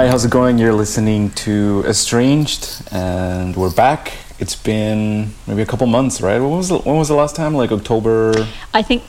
Hi, how's it going? You're listening to Estranged, and we're back. It's been maybe a couple months, right? When was the, when was the last time? Like October? I think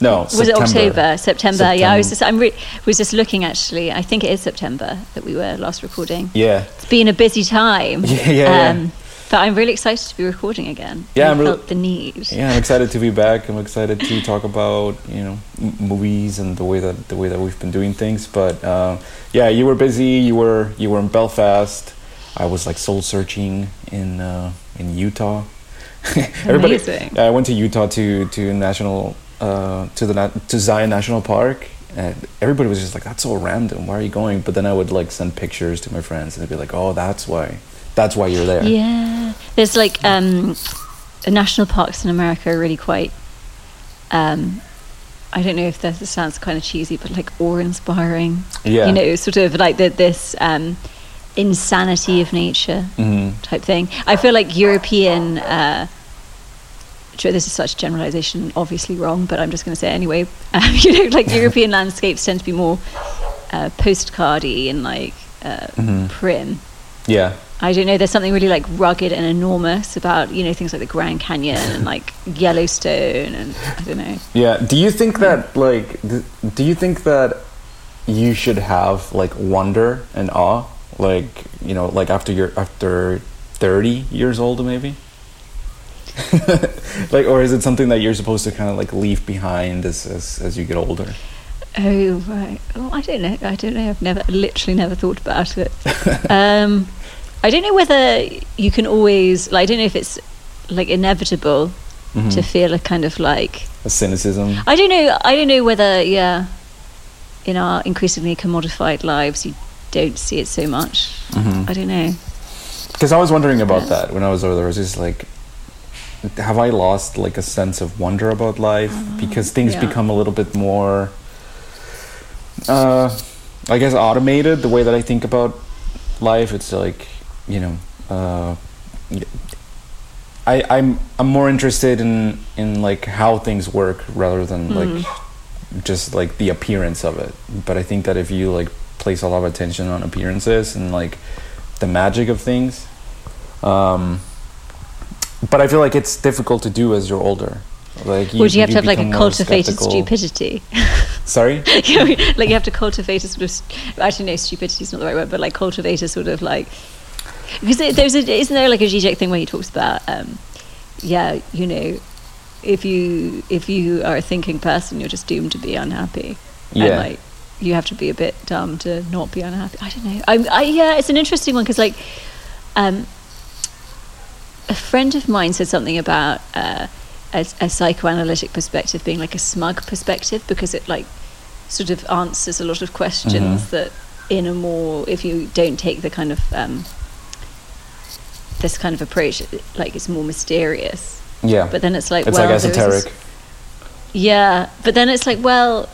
No, was it October, September? Yeah, I was just I'm re- was just looking actually. I think it is September that we were last recording. Yeah, It's been a busy time. Um, Yeah, yeah, yeah. But I'm really excited to be recording again. Yeah, I I'm really- felt the need. yeah. I'm excited to be back. I'm excited to talk about you know m- movies and the way that the way that we've been doing things. But uh, yeah, you were busy. You were you were in Belfast. I was like soul searching in uh, in Utah. Amazing. I went to Utah to to national uh, to the to Zion National Park, and everybody was just like, "That's so random. Why are you going?" But then I would like send pictures to my friends, and they'd be like, "Oh, that's why. That's why you're there." Yeah, there's like um, national parks in America are really quite. Um, I don't know if this sounds kind of cheesy, but like awe-inspiring. Yeah. You know, sort of like the, this um, insanity of nature Mhm. type thing. I feel like European. Uh, this is such a generalization, obviously wrong, but I'm just going to say it anyway. Um, you know, like European landscapes tend to be more uh, postcardy and like uh, Mhm. prim. Yeah. I don't know. There's something really like rugged and enormous about you know things like the Grand Canyon and like Yellowstone and I don't know. Yeah. Do you think that like th- do you think that you should have like wonder and awe like you know like after you're after 30 years old maybe? like or is it something that you're supposed to kind of like leave behind as as, as you get older? Oh right. Oh, I don't know. I don't know. I've never literally never thought about it. um, I don't know whether you can always. Like, I don't know if it's like inevitable Mhm. to feel a kind of like. A cynicism. I don't know. I don't know whether yeah, in our increasingly commodified lives, you don't see it so much. Mhm. I don't know. Because I was wondering about Yeah. that when I was older. I was just like, have I lost like a sense of wonder about life? Because things yeah. become a little bit more, uh, I guess, automated. The way that I think about life, it's like, you know, uh, I, I'm I'm more interested in in like how things work rather than like Mm-hmm. just like the appearance of it. But I think that if you like place a lot of attention on appearances and like the magic of things, um, but I feel like it's difficult to do as you're older. Like Would you have to have like a cultivated skeptical. stupidity? Sorry. You like you have to cultivate a sort of actually no stupidity is not the right word but like cultivate a sort of like because there's a isn't there like a Zizek thing where he talks about um yeah you know if you if you are a thinking person you're just doomed to be unhappy and Yeah. like you have to be a bit dumb to not be unhappy I don't know I, I yeah it's an interesting one because like um a friend of mine said something about uh, a, a psychoanalytic perspective being like a smug perspective because it like sort of answers a lot of questions Mhm. that in a more if you don't take the kind of um, this kind of approach like it's more mysterious Yeah. but then it's like it's well like is this- esoteric. yeah, but then it's like, well,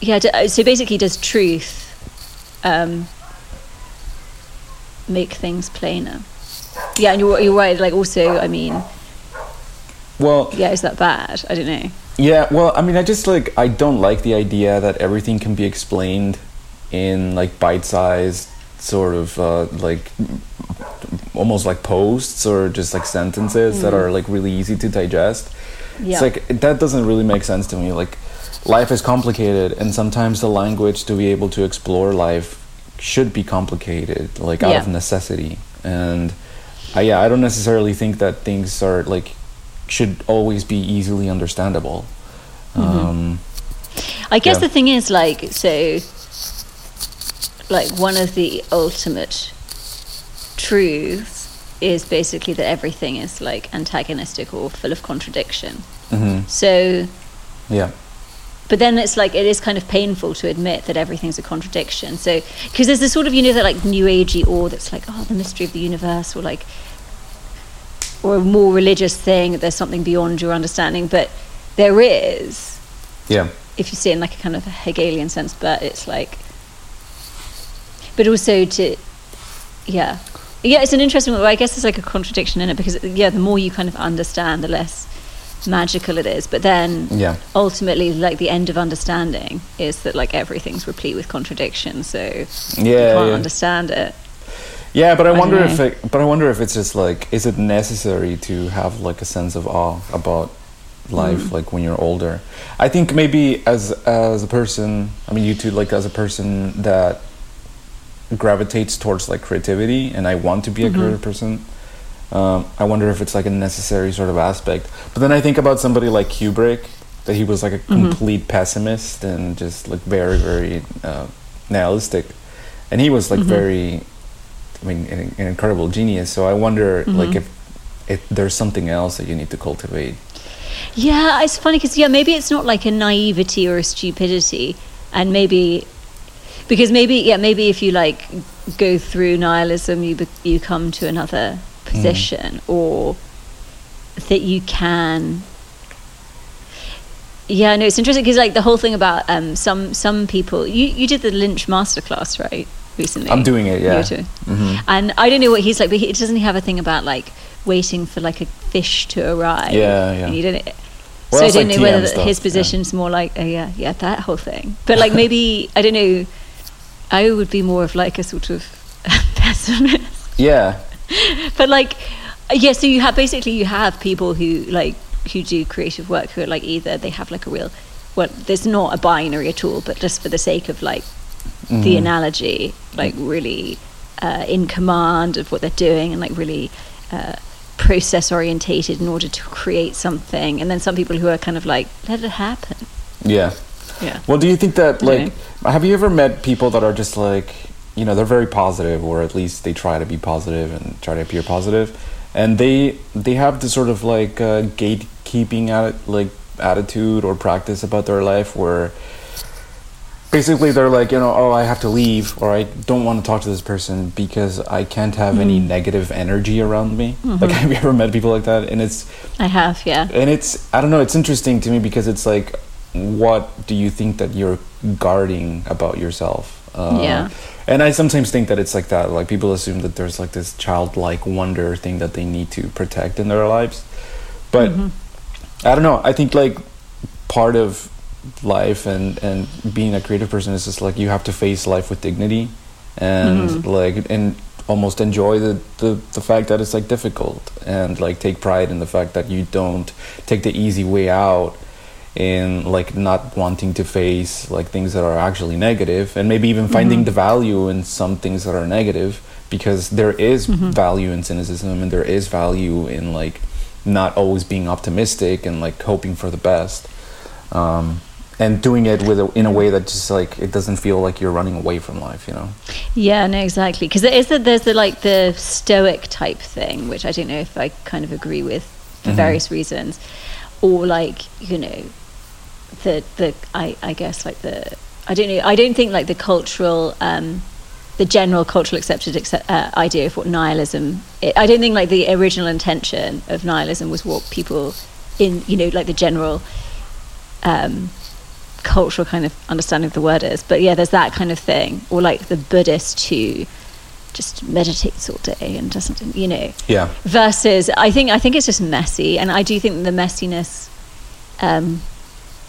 yeah. uh, So basically, does truth um, make things plainer? Yeah, and you're, you're right. Like, also, I mean, Well, yeah, is that bad? I don't know. Yeah, well, I mean, I just like I don't like the idea that everything can be explained in like bite-sized sort of uh, like almost like posts or just like sentences that mm-hmm. are like really easy to digest. Yeah. It's like that doesn't really make sense to me. Like life is complicated, and sometimes the language to be able to explore life should be complicated, like out Yeah. of necessity. And I, yeah, I don't necessarily think that things are like should always be easily understandable. Mm-hmm. Um, I guess Yeah. the thing is, like, so, like, one of the ultimate truths is basically that everything is like antagonistic or full of contradiction. mhm, So Yeah. but then it's like it is kind of painful to admit that everything's a contradiction so because there's this sort of you know that like new agey awe that's like oh the mystery of the universe or like or a more religious thing that there's something beyond your understanding but there is Yeah. if you see it in like a kind of a hegelian sense but it's like but also to yeah yeah it's an interesting one i guess there's like a contradiction in it because yeah the more you kind of understand the less magical it is. But then Yeah. ultimately, like the end of understanding is that like everything's replete with contradiction. So you Yeah, can't yeah. understand it. Yeah, but I, I wonder if it, but I wonder if it's just like is it necessary to have like a sense of awe about life Mm. like when you're older? I think maybe as as a person, I mean you two like as a person that gravitates towards like creativity and I want to be a Mhm. creative person. Um, I wonder if it's like a necessary sort of aspect. But then I think about somebody like Kubrick, that he was like a Mhm. complete pessimist and just like very, very uh, nihilistic. And he was like Mhm. very, I mean, an, an incredible genius. So I wonder like Mhm. if, if there's something else that you need to cultivate. Yeah, it's funny because yeah, maybe it's not like a naivety or a stupidity, and maybe because maybe yeah, maybe if you like go through nihilism, you be- you come to another position, or that you can. Yeah, no, it's interesting because like the whole thing about um, some some people. You you did the Lynch masterclass right recently. I'm doing it, yeah. were doing- hmm And I don't know what he's like, but he, doesn't he have a thing about like waiting for like a fish to arrive? Yeah, yeah. And you didn't. Well, so I don't like know whether TM that stuff, his yeah. position's more like, oh yeah, yeah, that whole thing. But like maybe I don't know. I would be more of like a sort of pessimist. Yeah. But like, yeah. So you have basically you have people who like who do creative work who are like either they have like a real well, there's not a binary at all, but just for the sake of like the Mhm. analogy, like really uh, in command of what they're doing and like really uh, process orientated in order to create something. And then some people who are kind of like, let it happen. Yeah. Yeah. Well, do you think that like have you ever met people that are just like you know they're very positive or at least they try to be positive and try to appear positive and they they have this sort of like uh, gatekeeping at like attitude or practice about their life where basically they're like you know oh I have to leave or I don't want to talk to this person because I can't have any negative energy around me. Like have you ever met people like that? And it's I have, yeah. and it's i don't know it's interesting to me because it's like what do you think that you're guarding about yourself? Uh, Yeah. and i sometimes think that it's like that. Like people assume that there's like this childlike wonder thing that they need to protect in their lives. But i don't know. I think like part of life and and being a creative person is just like you have to face life with dignity and Mhm. like and almost enjoy the, the the fact that it's like difficult and like take pride in the fact that you don't take the easy way out in like not wanting to face like things that are actually negative and maybe even finding the value in some things that are negative because there is value in cynicism and there is value in like not always being optimistic and like hoping for the best um, and doing it with a, in a way that just like it doesn't feel like you're running away from life you know Yeah, no, exactly. Because there is the, there's the like the stoic type thing, which I don't know if I kind of agree with for Mhm. various reasons, or like you know, the the I I guess like the I don't know I don't think like the cultural um, the general cultural accepted accept, uh, idea of what nihilism. i I don't think like the original intention of nihilism was what people in you know like the general um, cultural kind of understanding of the word is. But yeah, there's that kind of thing, or like the Buddhist who just meditates all day and doesn't, you know. yeah Versus, I think I think it's just messy, and I do think the messiness um,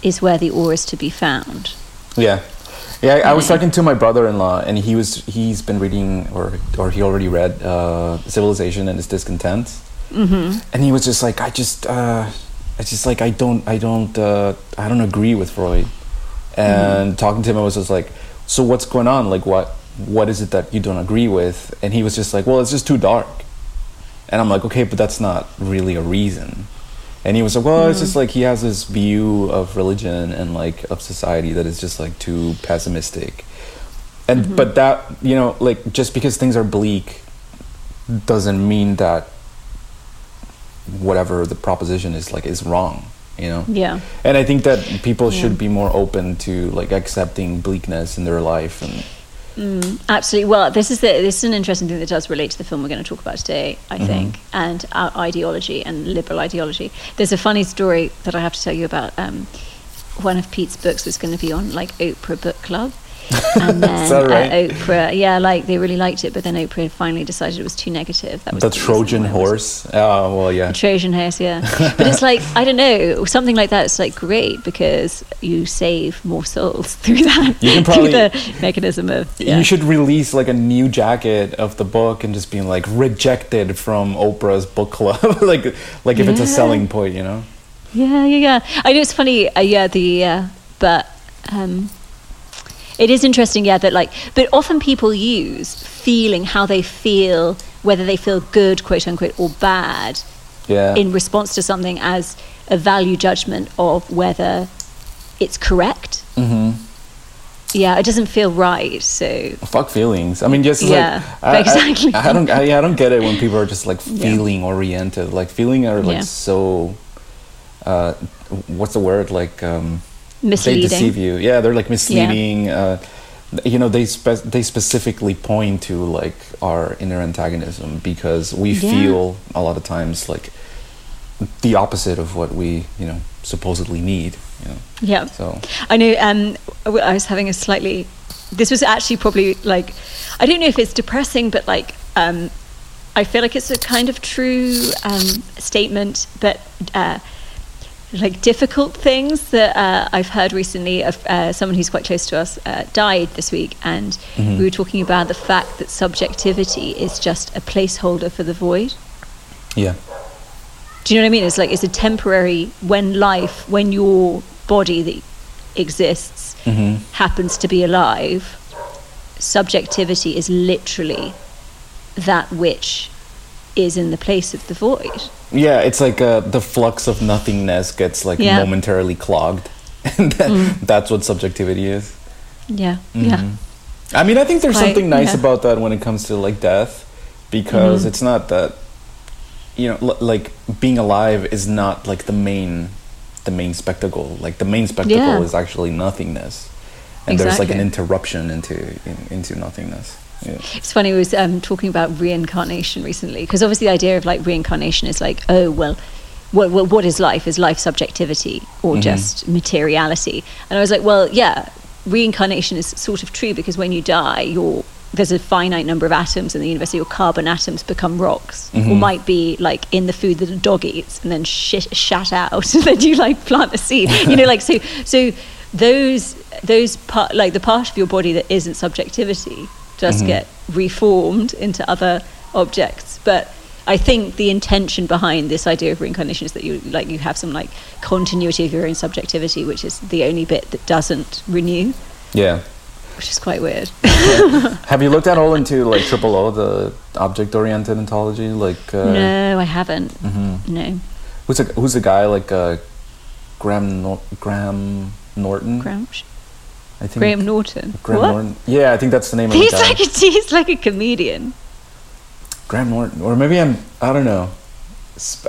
is where the ore is to be found. Yeah, yeah. I, I was talking to my brother-in-law, and he was he's been reading, or or he already read uh, Civilization and Its Discontent, hmm and he was just like, I just, uh, I just like, I don't, I don't, uh, I don't agree with Freud. And talking to him, I was just like, so what's going on? Like, what, what is it that you don't agree with? And he was just like, well, it's just too dark. And I'm like, okay, but that's not really a reason. And he was like, well, it's just hmm. like he has this view of religion and like of society that is just like too pessimistic. And mm-hmm. but that you know, like just because things are bleak doesn't mean that whatever the proposition is like is wrong. You know. Yeah. And I think that people Yeah. should be more open to like accepting bleakness in their life and Mm, absolutely. Well, this is the, this is an interesting thing that does relate to the film we're going to talk about today, I think, and our ideology and liberal ideology. There's a funny story that I have to tell you about. Um, one of Pete's books was going to be on like Oprah Book Club, And then Is that right? Oprah, yeah, like they really liked it, but then Oprah finally decided it was too negative. That was the Trojan why it was- horse. Oh well, yeah. The Trojan horse, yeah. but it's like I don't know, something like that. It's like great because you save more souls through that. You can through probably- the mechanism of. Yeah. You should release like a new jacket of the book and just being like rejected from Oprah's book club, like like if it's a selling point, you know. Yeah, yeah, yeah. I know it's funny. Uh, yeah, the uh, but um, it is interesting. Yeah, that like, but often people use feeling how they feel, whether they feel good, quote unquote, or bad, Yeah. in response to something as a value judgment of whether it's correct. hmm Yeah, it doesn't feel right. So Fuck feelings. I mean, just Yeah, like I- I- exactly. I, don't. I, I don't get it when people are just like Yeah. feeling oriented. Like feeling are like Yeah. so. Uh, what's the word? Like um, they deceive you. Yeah, they're like misleading. Uh, you know, they spe- they specifically point to like our inner antagonism because we Yeah. feel a lot of times like the opposite of what we you know supposedly need. You know, Yeah. so I know. Um, I was having a slightly. This was actually probably like, I don't know if it's depressing, but like, um, I feel like it's a kind of true um, statement, but uh, like difficult things that uh, I've heard recently of uh, someone who's quite close to us uh, died this week, and Mhm. we were talking about the fact that subjectivity is just a placeholder for the void. yeah, Do you know what I mean? It's like it's a temporary when life, when your body that exists hmm happens to be alive, subjectivity is literally that which is in the place of the void. Yeah, it's like uh, the flux of nothingness gets like Yeah. momentarily clogged, and that, Mm. that's what subjectivity is. Yeah, yeah, Mhm. I mean, I think there's Quite, something nice yeah. about that when it comes to like death, because Mhm. it's not that you know, l- like being alive is not like the main, the main spectacle. Like the main spectacle Yeah. is actually nothingness, and there's like an interruption into in, into nothingness. Yeah. It's funny. I was um, talking about reincarnation recently because obviously the idea of like reincarnation is like, oh well, what what, what is life? Is life subjectivity or Mhm. just materiality? And I was like, well, yeah, reincarnation is sort of true because when you die, you're there's a finite number of atoms in the universe. Your carbon atoms become rocks, or Mhm. might be like in the food that a dog eats, and then shit, shat out, and then you like plant a seed. You know, like so. So those those part like the part of your body that isn't subjectivity does Mhm. get reformed into other objects, but. I think the intention behind this idea of reincarnation is that you like you have some like continuity of your own subjectivity, which is the only bit that doesn't renew, yeah. which is quite weird. Have you looked at all into like triple O, the object-oriented ontology? Like, uh, no, I haven't. mhm. No, who's a who's the guy like uh, Graham Nor- Graham Norton? Graham, I think Graham Norton. Graham what? Norton. Yeah, I think that's the name of He's the guy. like a he's like a comedian. Graham Norton, or maybe I'm I don't know.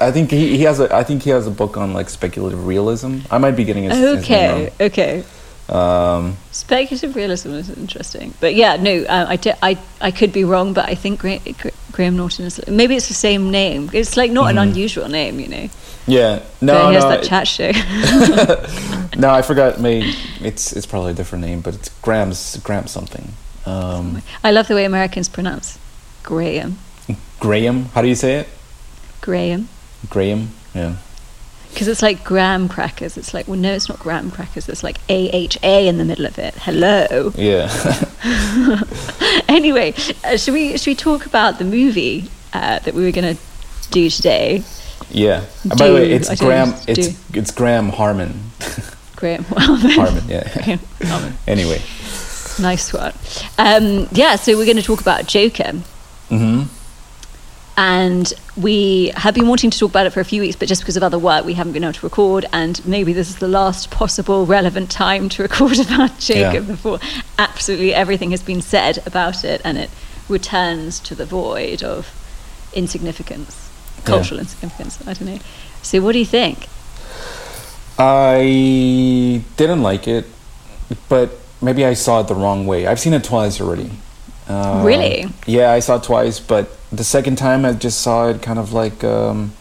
I think he, he has a I think he has a book on like speculative realism. I might be getting his, his Okay, name okay. Um, Speculative realism is interesting, but yeah, no, I I I, I, I could be wrong, but I think Gra- Gra- Graham Norton is maybe it's the same name. It's like not Mhm. an unusual name, you know. yeah, no, but he has no, that it- chat show. no, I forgot. Maybe it's it's probably a different name, but it's Graham's Graham something. Um, I love the way Americans pronounce Graham. Graham, how do you say it? Graham. Graham. Yeah. Because it's like graham crackers. It's like, well, no, it's not graham crackers. It's like AHA in the middle of it. Hello. Yeah. anyway, uh, should we should we talk about the movie uh, that we were going to do today? yeah. And by the way, it's Graham. It's do. it's Graham Harman. Graham. Well, Harman. Yeah. Graham anyway. Nice one. Um, yeah, so we're going to talk about Joker. hmm And we have been wanting to talk about it for a few weeks, but just because of other work, we haven't been able to record. And maybe this is the last possible relevant time to record about Joker Yeah. before absolutely everything has been said about it and it returns to the void of insignificance, cultural insignificance. I don't know. So, what do you think? I didn't like it, but maybe I saw it the wrong way. I've seen it twice already. Uh, Really? Yeah, I saw it twice, but the second time I just saw it kind of like um,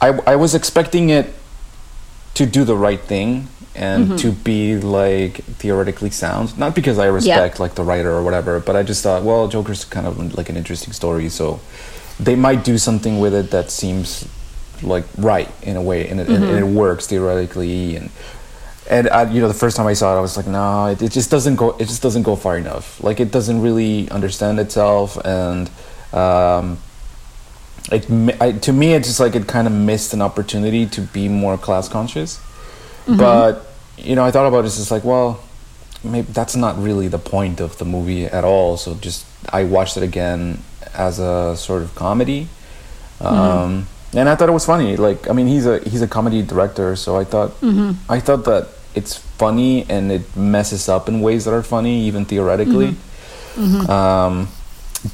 I I was expecting it to do the right thing and Mm-hmm. to be like theoretically sound. Not because I respect like the writer or whatever, but I just thought, well, Joker's kind of like an interesting story, so they might do something with it that seems like right in a way, and it, Mm-hmm. it works theoretically and. And I, you know, the first time I saw it, I was like, no, it, it just doesn't go. It just doesn't go far enough. Like, it doesn't really understand itself, and um, it I, to me, it's just like it kind of missed an opportunity to be more class conscious. But you know, I thought about it. It's just like, well, maybe that's not really the point of the movie at all. So just I watched it again as a sort of comedy, um, and I thought it was funny. Like, I mean, he's a he's a comedy director, so I thought I thought that it's funny and it messes up in ways that are funny, even theoretically. Um,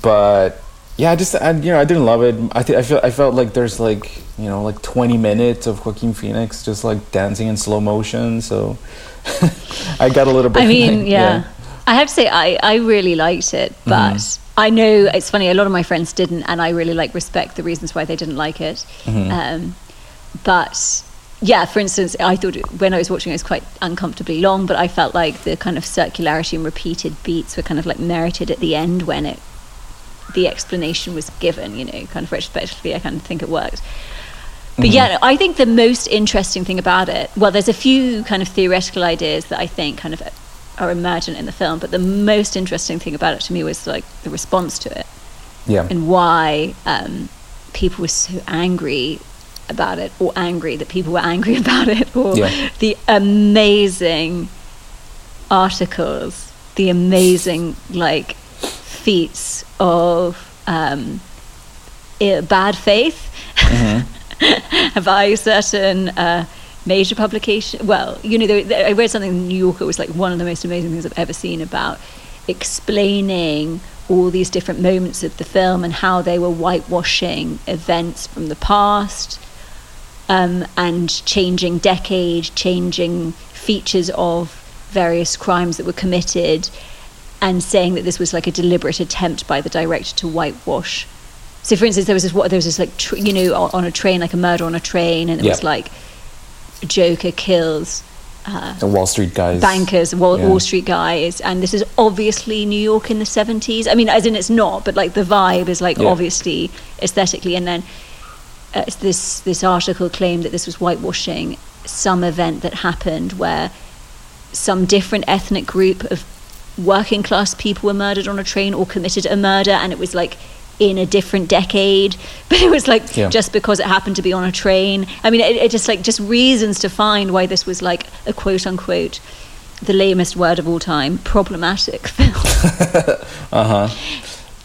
but yeah, I just I, you know I didn't love it. I think I felt I felt like there's like you know like 20 minutes of Joaquin Phoenix just like dancing in slow motion. So I got a little bit. I mean, like, yeah. I have to say, I, I really liked it, but Mm-hmm. I know it's funny. A lot of my friends didn't, and I really like respect the reasons why they didn't like it. Mm-hmm. Um, but yeah, for instance, I thought it, when I was watching, it was quite uncomfortably long, but I felt like the kind of circularity and repeated beats were kind of like merited at the end when it the explanation was given. You know, kind of retrospectively, I kind of think it worked. But yeah, I think the most interesting thing about it, well, there's a few kind of theoretical ideas that I think kind of are emergent in the film, but the most interesting thing about it to me was like the response to it. Yeah, and why um, people were so angry about it, or angry that people were angry about it, or Yeah. the amazing articles, the amazing like feats of um, i- bad faith. By certain uh, major publication. Well, you know, there, there- I read something in New Yorker was like one of the most amazing things I've ever seen about explaining all these different moments of the film and how they were whitewashing events from the past um, and changing decade, changing features of various crimes that were committed, and saying that this was like a deliberate attempt by the director to whitewash. So, for instance, there was this what there was this like tr- you know on, on a train, like a murder on a train, and it was like Joker kills uh, the Wall Street guys, bankers, Wall, Yeah. Wall Street guys, and this is obviously New York in the seventies. I mean, as in it's not, but like the vibe is like Yeah. obviously aesthetically. And then uh, this this article claimed that this was whitewashing some event that happened where some different ethnic group of working class people were murdered on a train or committed a murder, and it was like in a different decade but it was like Yeah. just because it happened to be on a train i mean it, it just like just reasons to find why this was like a quote unquote the lamest word of all time problematic film Uh huh.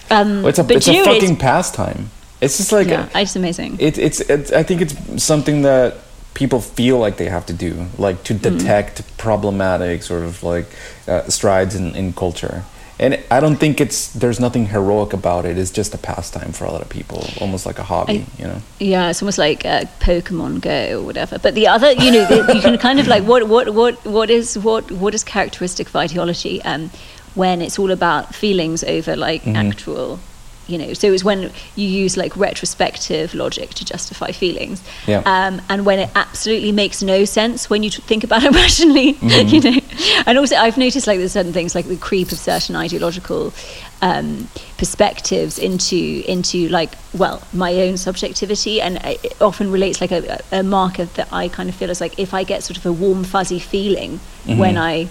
um Well, it's a but it's a is- fucking pastime. It's just like yeah it's amazing it, it's it's I think it's something that people feel like they have to do, like to detect problematic sort of like uh, strides in, in culture. And I don't think it's there's nothing heroic about it. It's just a pastime for a lot of people, almost like a hobby, you know. Yeah, it's almost like uh, Pokemon Go or whatever. But the other, you know, the, you can kind of like what what what what is what what is characteristic of ideology um, when it's all about feelings over like Mm-hmm. actual, you know. So it's when you use like retrospective logic to justify feelings, Yeah. um, and when it absolutely makes no sense when you t- think about it rationally, Mm-hmm. you know. And also, I've noticed like there's certain things like the creep of certain ideological um, perspectives into into like well my own subjectivity, and it often relates like a, a marker that I kind of feel is like if I get sort of a warm fuzzy feeling Mm-hmm. when I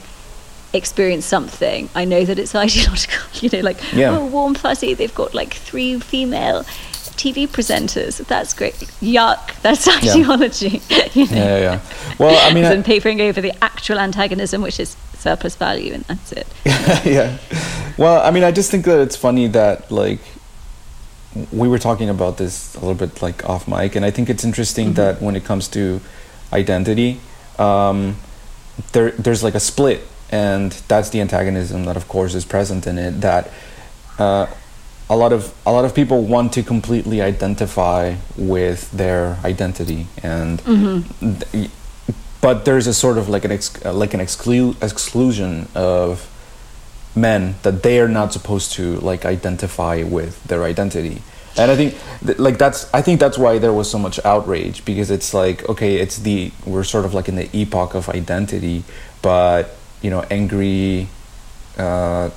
experience something, I know that it's ideological. You know, like Yeah. oh warm fuzzy, they've got like three female. TV presenters. That's great. Yuck. That's ideology. you know? Yeah, yeah, yeah. Well, I mean, I- papering over the actual antagonism, which is surplus value, and that's it. yeah. Well, I mean, I just think that it's funny that like we were talking about this a little bit like off mic, and I think it's interesting that when it comes to identity, um, there there's like a split, and that's the antagonism that, of course, is present in it. That uh, a lot of a lot of people want to completely identify with their identity, and th- but there's a sort of like an ex- like an exclu- exclusion of men that they are not supposed to like identify with their identity and I think th- like that's I think that's why there was so much outrage because it's like okay, it's the we're sort of like in the epoch of identity, but you know, angry, uh,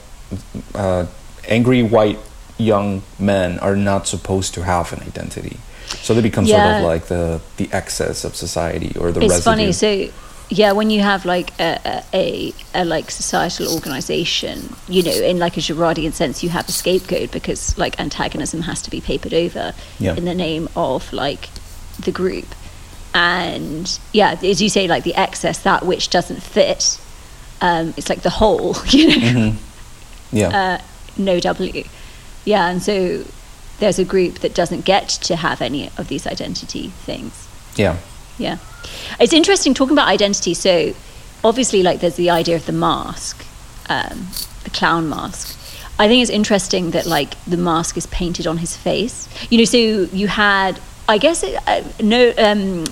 uh, angry white young men are not supposed to have an identity, so they become sort of like the the excess of society or the it's residue. funny so yeah when you have like a, a, a, a like societal organization you know in like a girardian sense you have a scapegoat because like antagonism has to be papered over Yeah. in the name of like the group and yeah as you say like the excess that which doesn't fit um, it's like the whole you know Mhm. Yeah. uh, no W. Yeah, and so there's a group that doesn't get to have any of these identity things. yeah. Yeah. It's interesting talking about identity. So obviously, like, there's the idea of the mask, um, the clown mask. I think it's interesting that, like, the mask is painted on his face. You know, so you had, I guess, it, uh, no, um,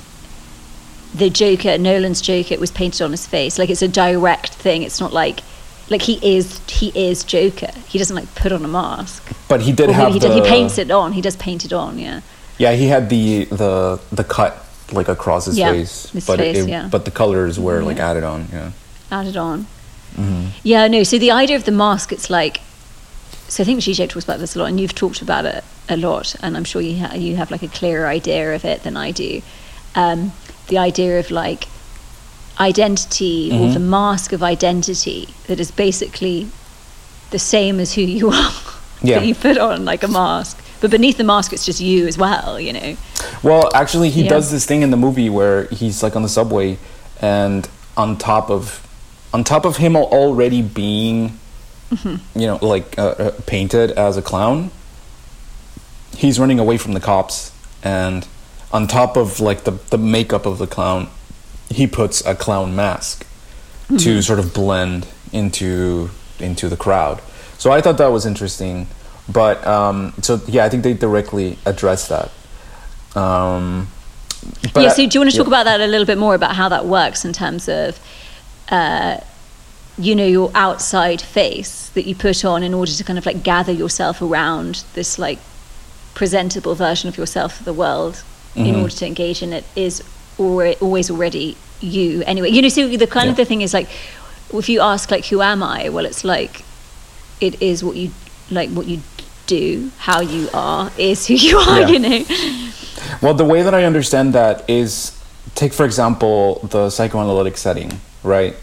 the Joker, Nolan's Joker, it was painted on his face. Like, it's a direct thing. It's not like, like he is, he is Joker. He doesn't like put on a mask. But he did have he, the he paints it on. He does paint it on. Yeah. Yeah, he had the the the cut like across his Yeah, face, his but face, it, yeah. but the colors were like Yeah. added on. Yeah. added on. Mm-hmm. Yeah, no. So the idea of the mask, it's like, so I think Zizek talks about this a lot, and you've talked about it a lot, and I'm sure you ha- you have like a clearer idea of it than I do. Um, the idea of like identity or Mhm. the mask of identity that is basically the same as who you are. Yeah. that you put on like a mask, but beneath the mask, it's just you as well. You know. Well, actually, he Yeah. does this thing in the movie where he's like on the subway, and on top of on top of him already being, Mm-hmm. you know, like uh, uh, painted as a clown, he's running away from the cops, and on top of like the the makeup of the clown, he puts a clown mask Mm-hmm. to sort of blend into into the crowd. So I thought that was interesting, but um, so yeah, I think they directly address that. Um, but yeah, so do you want to talk yeah. about that a little bit more about how that works in terms of, uh, you know, your outside face that you put on in order to kind of like gather yourself around this like presentable version of yourself for the world in Mhm. order to engage in it is always already you anyway. You know, so the kind of the thing is like, if you ask like, who am I? Well, it's like, it is what you like, what you do, how you are is who you are. Yeah. You know. Well, the way that I understand that is take, for example, the psychoanalytic setting, right?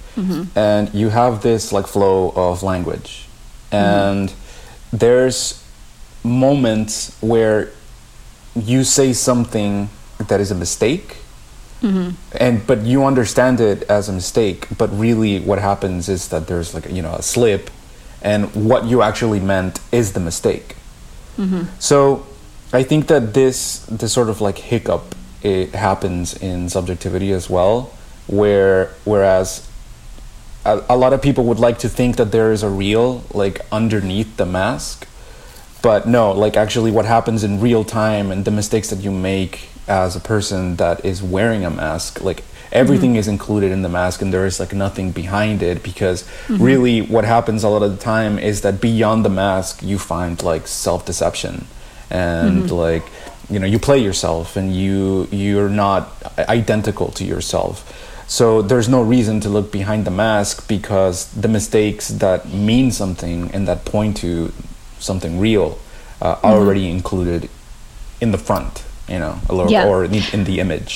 And you have this like flow of language, and there's moments where you say something that is a mistake. Mm-hmm. And but you understand it as a mistake, but really what happens is that there's like you know a slip, and what you actually meant is the mistake. Mm-hmm. So I think that this this sort of like hiccup it happens in subjectivity as well, where whereas a, a lot of people would like to think that there is a real like underneath the mask, but no, like actually what happens in real time and the mistakes that you make as a person that is wearing a mask, like everything mm-hmm. is included in the mask and there is like nothing behind it because mm-hmm. really what happens a lot of the time is that beyond the mask you find like self-deception. And mm-hmm. like you know you play yourself and you you're not identical to yourself. So there's no reason to look behind the mask because the mistakes that mean something and that point to something real uh, are already included in the front you know or, Yeah. or in in the image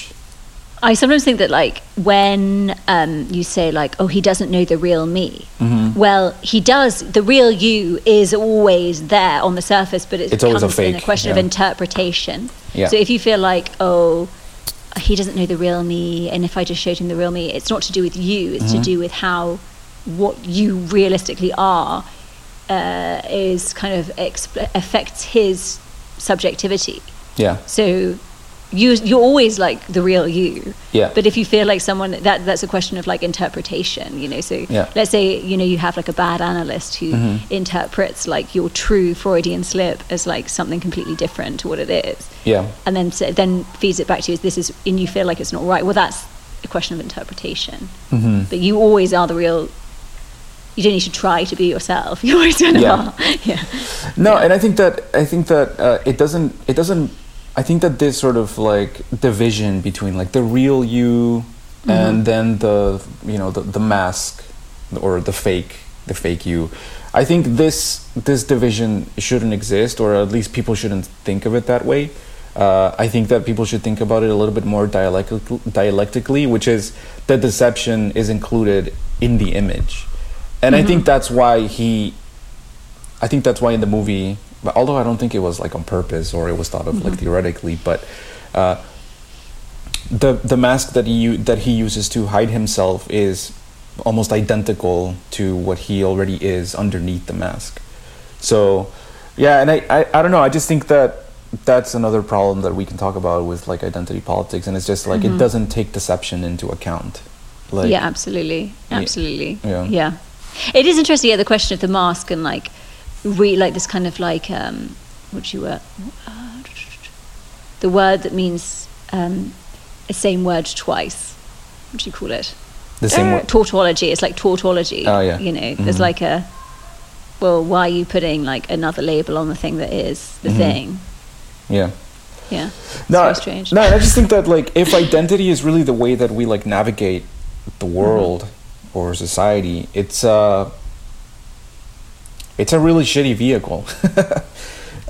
I sometimes think that like when um, you say like, oh, he doesn't know the real me. Mm-hmm. Well, he does. The real you is always there on the surface, but it It's always a comes in a fake, question of interpretation. Yeah. So if you feel like, oh, he doesn't know the real me, and if I just showed him the real me, it's not to do with you. It's Mm-hmm. to do with how what you realistically are uh, is kind of exp- affects his subjectivity. yeah So you you're always like the real you. Yeah. But if you feel like someone that that's a question of like interpretation, you know. So Yeah. let's say you know you have like a bad analyst who Mm-hmm. interprets like your true Freudian slip as like something completely different to what it is, yeah and then sa- then feeds it back to you as this is, and you feel like it's not right. Well, that's a question of interpretation. mm-hmm. But you always are the real you don't need to try to be yourself. You always kind of Yeah. are. Yeah. No, and I think that I think that uh, it doesn't it doesn't I think that this sort of like division between like the real you and then the you know the, the mask or the fake the fake you I think this this division shouldn't exist or at least people shouldn't think of it that way uh, I think that people should think about it a little bit more dialectic- dialectically which is the deception is included in the image and I think mm-hmm. that's why he I think that's why in the movie, but although I don't think it was like on purpose or it was thought of like mm-hmm. theoretically, but uh, the the mask that he that he uses to hide himself is almost identical to what he already is underneath the mask. So, yeah, and I, I, I don't know. I just think that that's another problem that we can talk about with like identity politics, and it's just like it mm-hmm. doesn't take deception into account. Like, yeah, absolutely, absolutely. yeah. yeah. It is interesting. Yeah, the question of the mask and like, re like this kind of like um, what you were, uh, the word that means um, the same word twice. What do you call it? the same way. tautology. It's like tautology. Oh, yeah. You know, there's Mhm. like a. Well, why are you putting like another label on the thing that is the Mhm. thing? Yeah. Yeah. It's no, very strange. No, I just think that like if identity is really the way that we like navigate the Mm-hmm. World or society, it's uh it's a really shitty vehicle.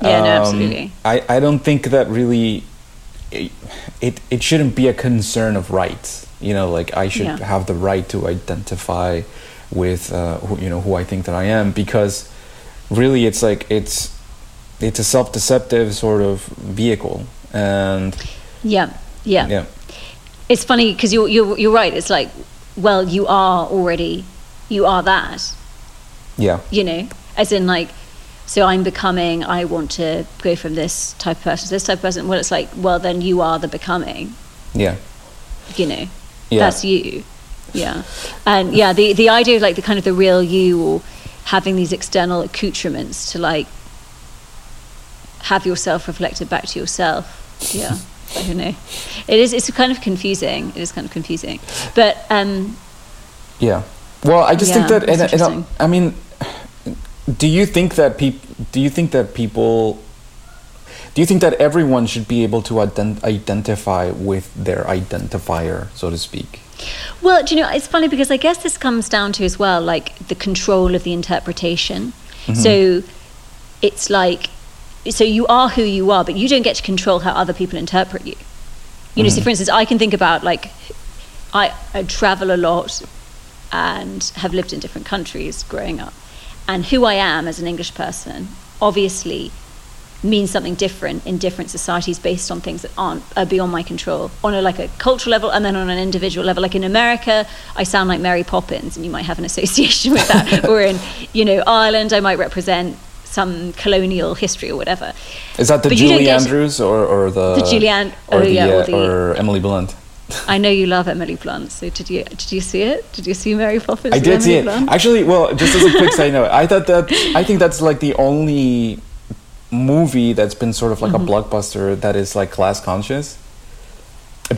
Yeah, no, Um, absolutely. I, I don't think that really it, it it shouldn't be a concern of rights. You know, like I should Yeah. have the right to identify with uh, who, you know who I think that I am because really it's like it's it's a self-deceptive sort of vehicle and Yeah. Yeah. yeah It's funny because you're, you're you're right. It's like, well, you are already, you are that. yeah You know, as in like, so I'm becoming. I want to go from this type of person to this type of person. Well, it's like, well, then you are the becoming. yeah You know, Yeah. that's you. Yeah, and yeah, the the idea of like the kind of the real you or having these external accoutrements to like have yourself reflected back to yourself. Yeah, I don't know. It is. It's kind of confusing. It is kind of confusing, but um, yeah well i just think that and, and, interesting. i mean do you think that people? do you think that people do you think that everyone should be able to ident- identify with their identifier so to speak Well, do you know, it's funny because I guess this comes down to as well, like the control of the interpretation. So it's like, so you are who you are, but you don't get to control how other people interpret you. You know, so mm. for instance, I can think about like, I, I travel a lot and have lived in different countries growing up. And who I am as an English person obviously means something different in different societies based on things that aren't are beyond my control on a like a cultural level and then on an individual level like in america i sound like mary poppins and you might have an association with that or in you know ireland i might represent some colonial history or whatever is that the But julie andrews or, or the The Julie An- or oh, the, yeah, uh, or the- or emily blunt i know you love emily blunt so did you did you see it did you see mary poppins I did see it. Blunt? Actually, well, just as a quick side note, I thought that I think that's like the only movie that's been sort of like Mm-hmm. a blockbuster that is like class conscious.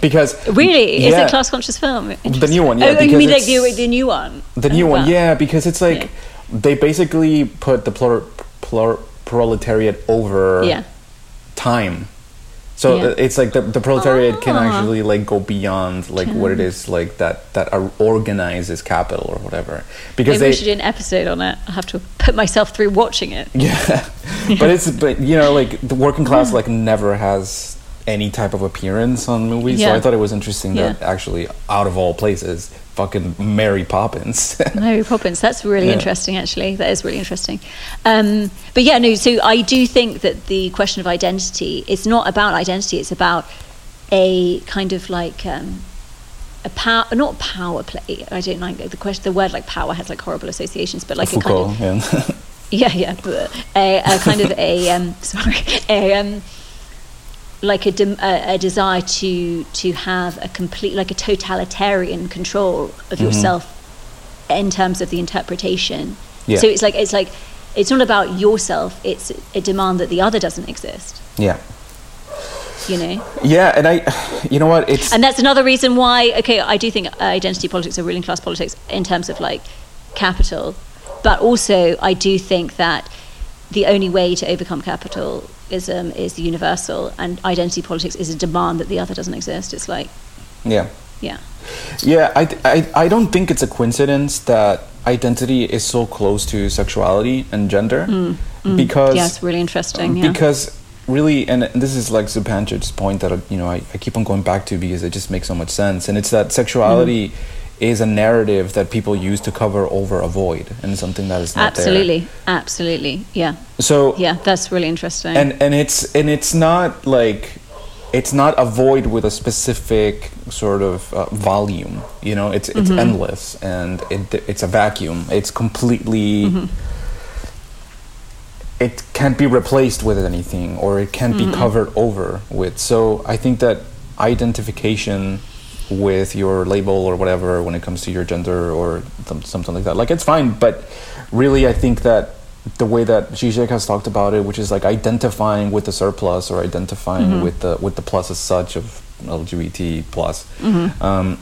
Because really is yeah, it a class conscious film The new one, yeah, oh, you mean like the, the new one The new Oh, one, wow. yeah, because it's like Yeah. they basically put the plur- plur- proletariat over yeah time. So Yeah. uh, it's like the, the proletariat can Ah. actually like go beyond like what it is like that that organizes capital or whatever because Maybe they we should do an episode on it. I'll have to put myself through watching it. Yeah, but it's but you know like the working class like never has any type of appearance on movies. Yeah. So I thought it was interesting that actually out of all places, fucking Mary Poppins. Mary Poppins. That's really Yeah. interesting, actually. That is really interesting. Um, but yeah, no. So I do think that the question of identity it's not about identity. It's about a kind of like um, a power, not power play. I don't like the question. The word like power has like horrible associations, but like a kind of yeah. yeah, yeah, but a, a kind of a um, sorry, a um, like a, dem- a, a desire to to have a complete like a totalitarian control of Mm-hmm. yourself in terms of the interpretation. Yeah. So it's like it's like it's not about yourself. It's a demand that the other doesn't exist. yeah, You know. yeah, and I, you know what, it's And that's another reason why, okay, I do think identity politics are ruling class politics in terms of like capital. but also I do think that the only way to overcome capitalism is the universal, and identity politics is a demand that the other doesn't exist. It's like, Yeah. yeah, Yeah, I, I, I don't think it's a coincidence that identity is so close to sexuality and gender because Mm, yeah, it's really interesting. Yeah. because really and this is like Zupančič's point that you know I, I keep on going back to because it just makes so much sense and it's that sexuality Mm-hmm. Is a narrative that people use to cover over a void and something that is not absolutely, absolutely, yeah, so yeah, that's really interesting. and and it's and it's not like it's not a void with a specific sort of uh, volume you know? It's it's mm-hmm. endless and it, it's a vacuum. It's completely mm-hmm. it can't be replaced with anything or it can't be mm-hmm. covered over with. So i think that identification with your label or whatever when it comes to your gender or some, something like that. Like it's fine but really i think that the way that Zizek has talked about it which is like identifying with the surplus or identifying with the with the plus as such of lgbt plus um,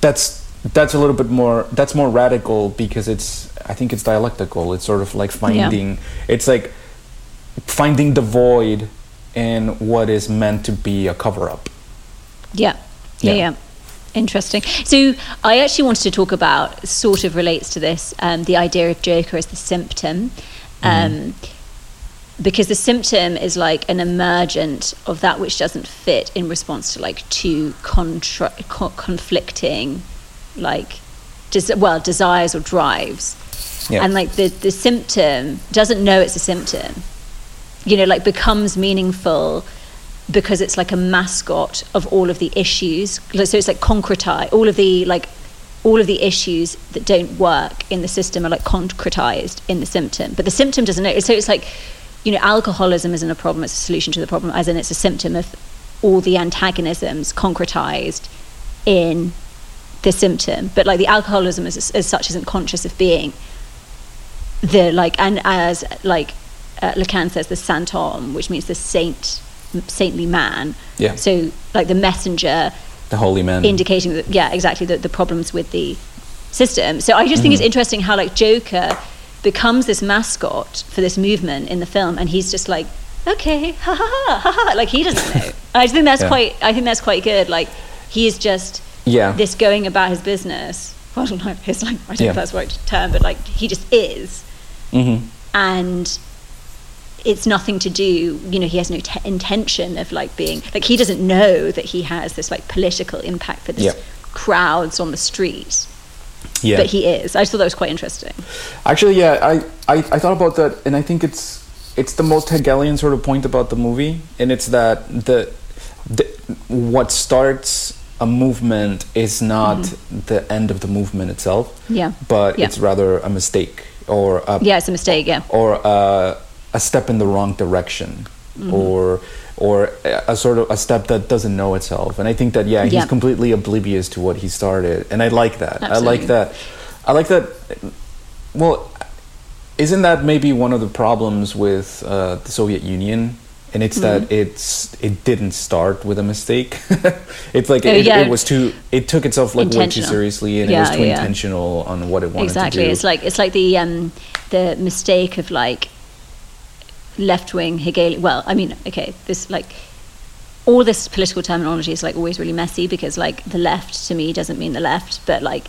that's that's a little bit more that's more radical because it's i think it's dialectical. It's sort of like finding it's like finding the void in what is meant to be a cover up Yeah. Yeah, Yeah. Interesting. So I actually wanted to talk about, sort of relates to this, um, the idea of Joker as the symptom. Um, because the symptom is like an emergent of that which doesn't fit in response to like two contra- co- conflicting like des- well desires or drives Yeah. and like the the symptom doesn't know it's a symptom you know like becomes meaningful because it's like a mascot of all of the issues. So it's like concretize all of the like all of the issues that don't work in the system are like concretized in the symptom. But the symptom doesn't know so it's like you know alcoholism isn't a problem it's a solution to the problem as in it's a symptom of all the antagonisms concretized in the symptom. But like the alcoholism as, as such isn't conscious of being the like and as like uh, Lacan says the sinthome which means the saint saintly man. Yeah. so like the messenger the holy man. indicating that yeah exactly the, the problems with the system. So i just think it's interesting how like joker becomes this mascot for this movement in the film and he's just like okay ha ha ha ha, ha like he doesn't know. I think that's Yeah. quite i think that's quite good. Like he is just yeah. this going about his business. Well, I don't know, his like I don't know if that's the right term, but like he just is, hmm and it's nothing to do. You know, he has no te- intention of like being like he doesn't know that he has this like political impact for this Yeah. crowds on the street, yeah but he is. I just thought that was quite interesting. Actually, yeah, I, I, I thought about that, and I think it's it's the most Hegelian sort of point about the movie, and it's that the, the what starts a movement is not the end of the movement itself, Mm-hmm. Yeah. but Yeah. it's rather a mistake or a Yeah, it's a mistake. Yeah, or a, a step in the wrong direction Mm-hmm. or or a, sort of a step that doesn't know itself and i think that yeah he's Yeah. completely oblivious to what he started and i like that i like that i like that well isn't that maybe one of the problems with uh, the soviet union and it's that Mm-hmm. it's it didn't start with a mistake it's like Oh, it, yeah. it was too it took itself like way too seriously and Yeah, it was too intentional on what it wanted exactly. to do Exactly. It's like it's like the um, the mistake of like left wing Hegelian. Well, I mean, okay, this like all this political terminology is like always really messy because like the left to me doesn't mean the left, but like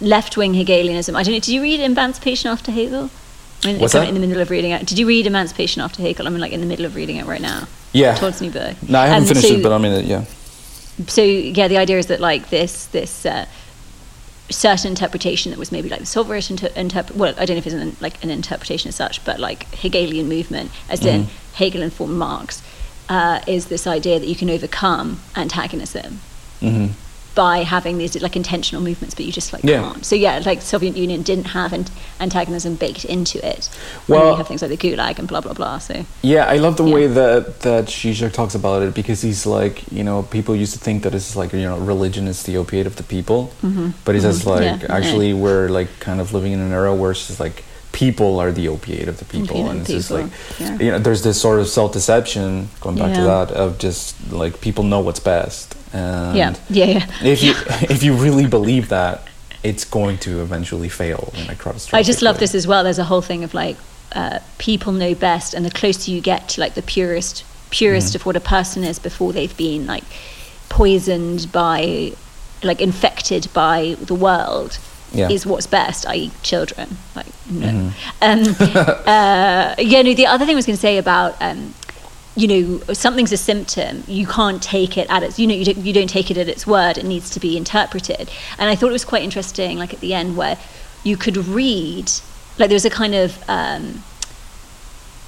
left wing Hegelianism. I don't know. Did you read Emancipation After Hegel? I mean, What's I'm that? in the middle of reading it. Did you read Emancipation After Hegel? I'm like in the middle of reading it right now. yeah Todd's new book. no i haven't Um, finished so- it but i mean it yeah so yeah, the idea is that like this this uh, certain interpretation that was maybe like the Soviet inter- interpret. Well, I don't know if it's an, like an interpretation as such, but like Hegelian movement, as in Mm-hmm. Hegel informed Marx, uh, is this idea that you can overcome antagonism hmm by having these like intentional movements, but you just like Yeah. can't. So yeah, like Soviet Union didn't have an- antagonism baked into it. Well- you have things like the Gulag and blah blah blah. So Yeah, I love the Yeah. way that that Zizek talks about it because he's like, you know, people used to think that it's like, you know, religion is the opiate of the people, but he says like, Mm-hmm. Yeah. actually, we're like kind of living in an era where it's just like people are the opiate of the people, Opiate and it's the just like, yeah. you know, there's this sort of self-deception going back to that of just like people know what's best, and yeah, yeah, yeah. if you if you really believe that, it's going to eventually fail in a catastrophic I just love way. this as well. There's a whole thing of like uh, people know best, and the closer you get to like the purest, purest Mhm. of what a person is before they've been like poisoned by, like infected by the world, Yeah. is what's best. I.e., children. Like no. Mhm. Um, uh, yeah. No. The other thing I was going to say about. Um, you know, something's a symptom. You can't take it at its. You know, you don't, you don't take it at its word. It needs to be interpreted. And I thought it was quite interesting, like at the end, where you could read, like there was a kind of um,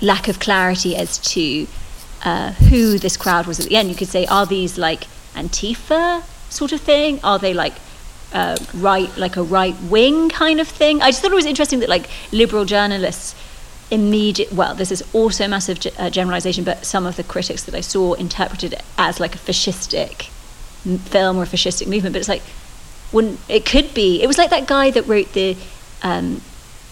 lack of clarity as to uh, who this crowd was at the end. You could say, are these like Antifa sort of thing? Are they like uh, right, like a right wing kind of thing? I just thought it was interesting that like liberal journalists immediate well this is also a massive uh, generalization but some of the critics that i saw interpreted it as like a fascistic m- film or a fascistic movement but it's like wouldn't it could be it was like that guy that wrote the um,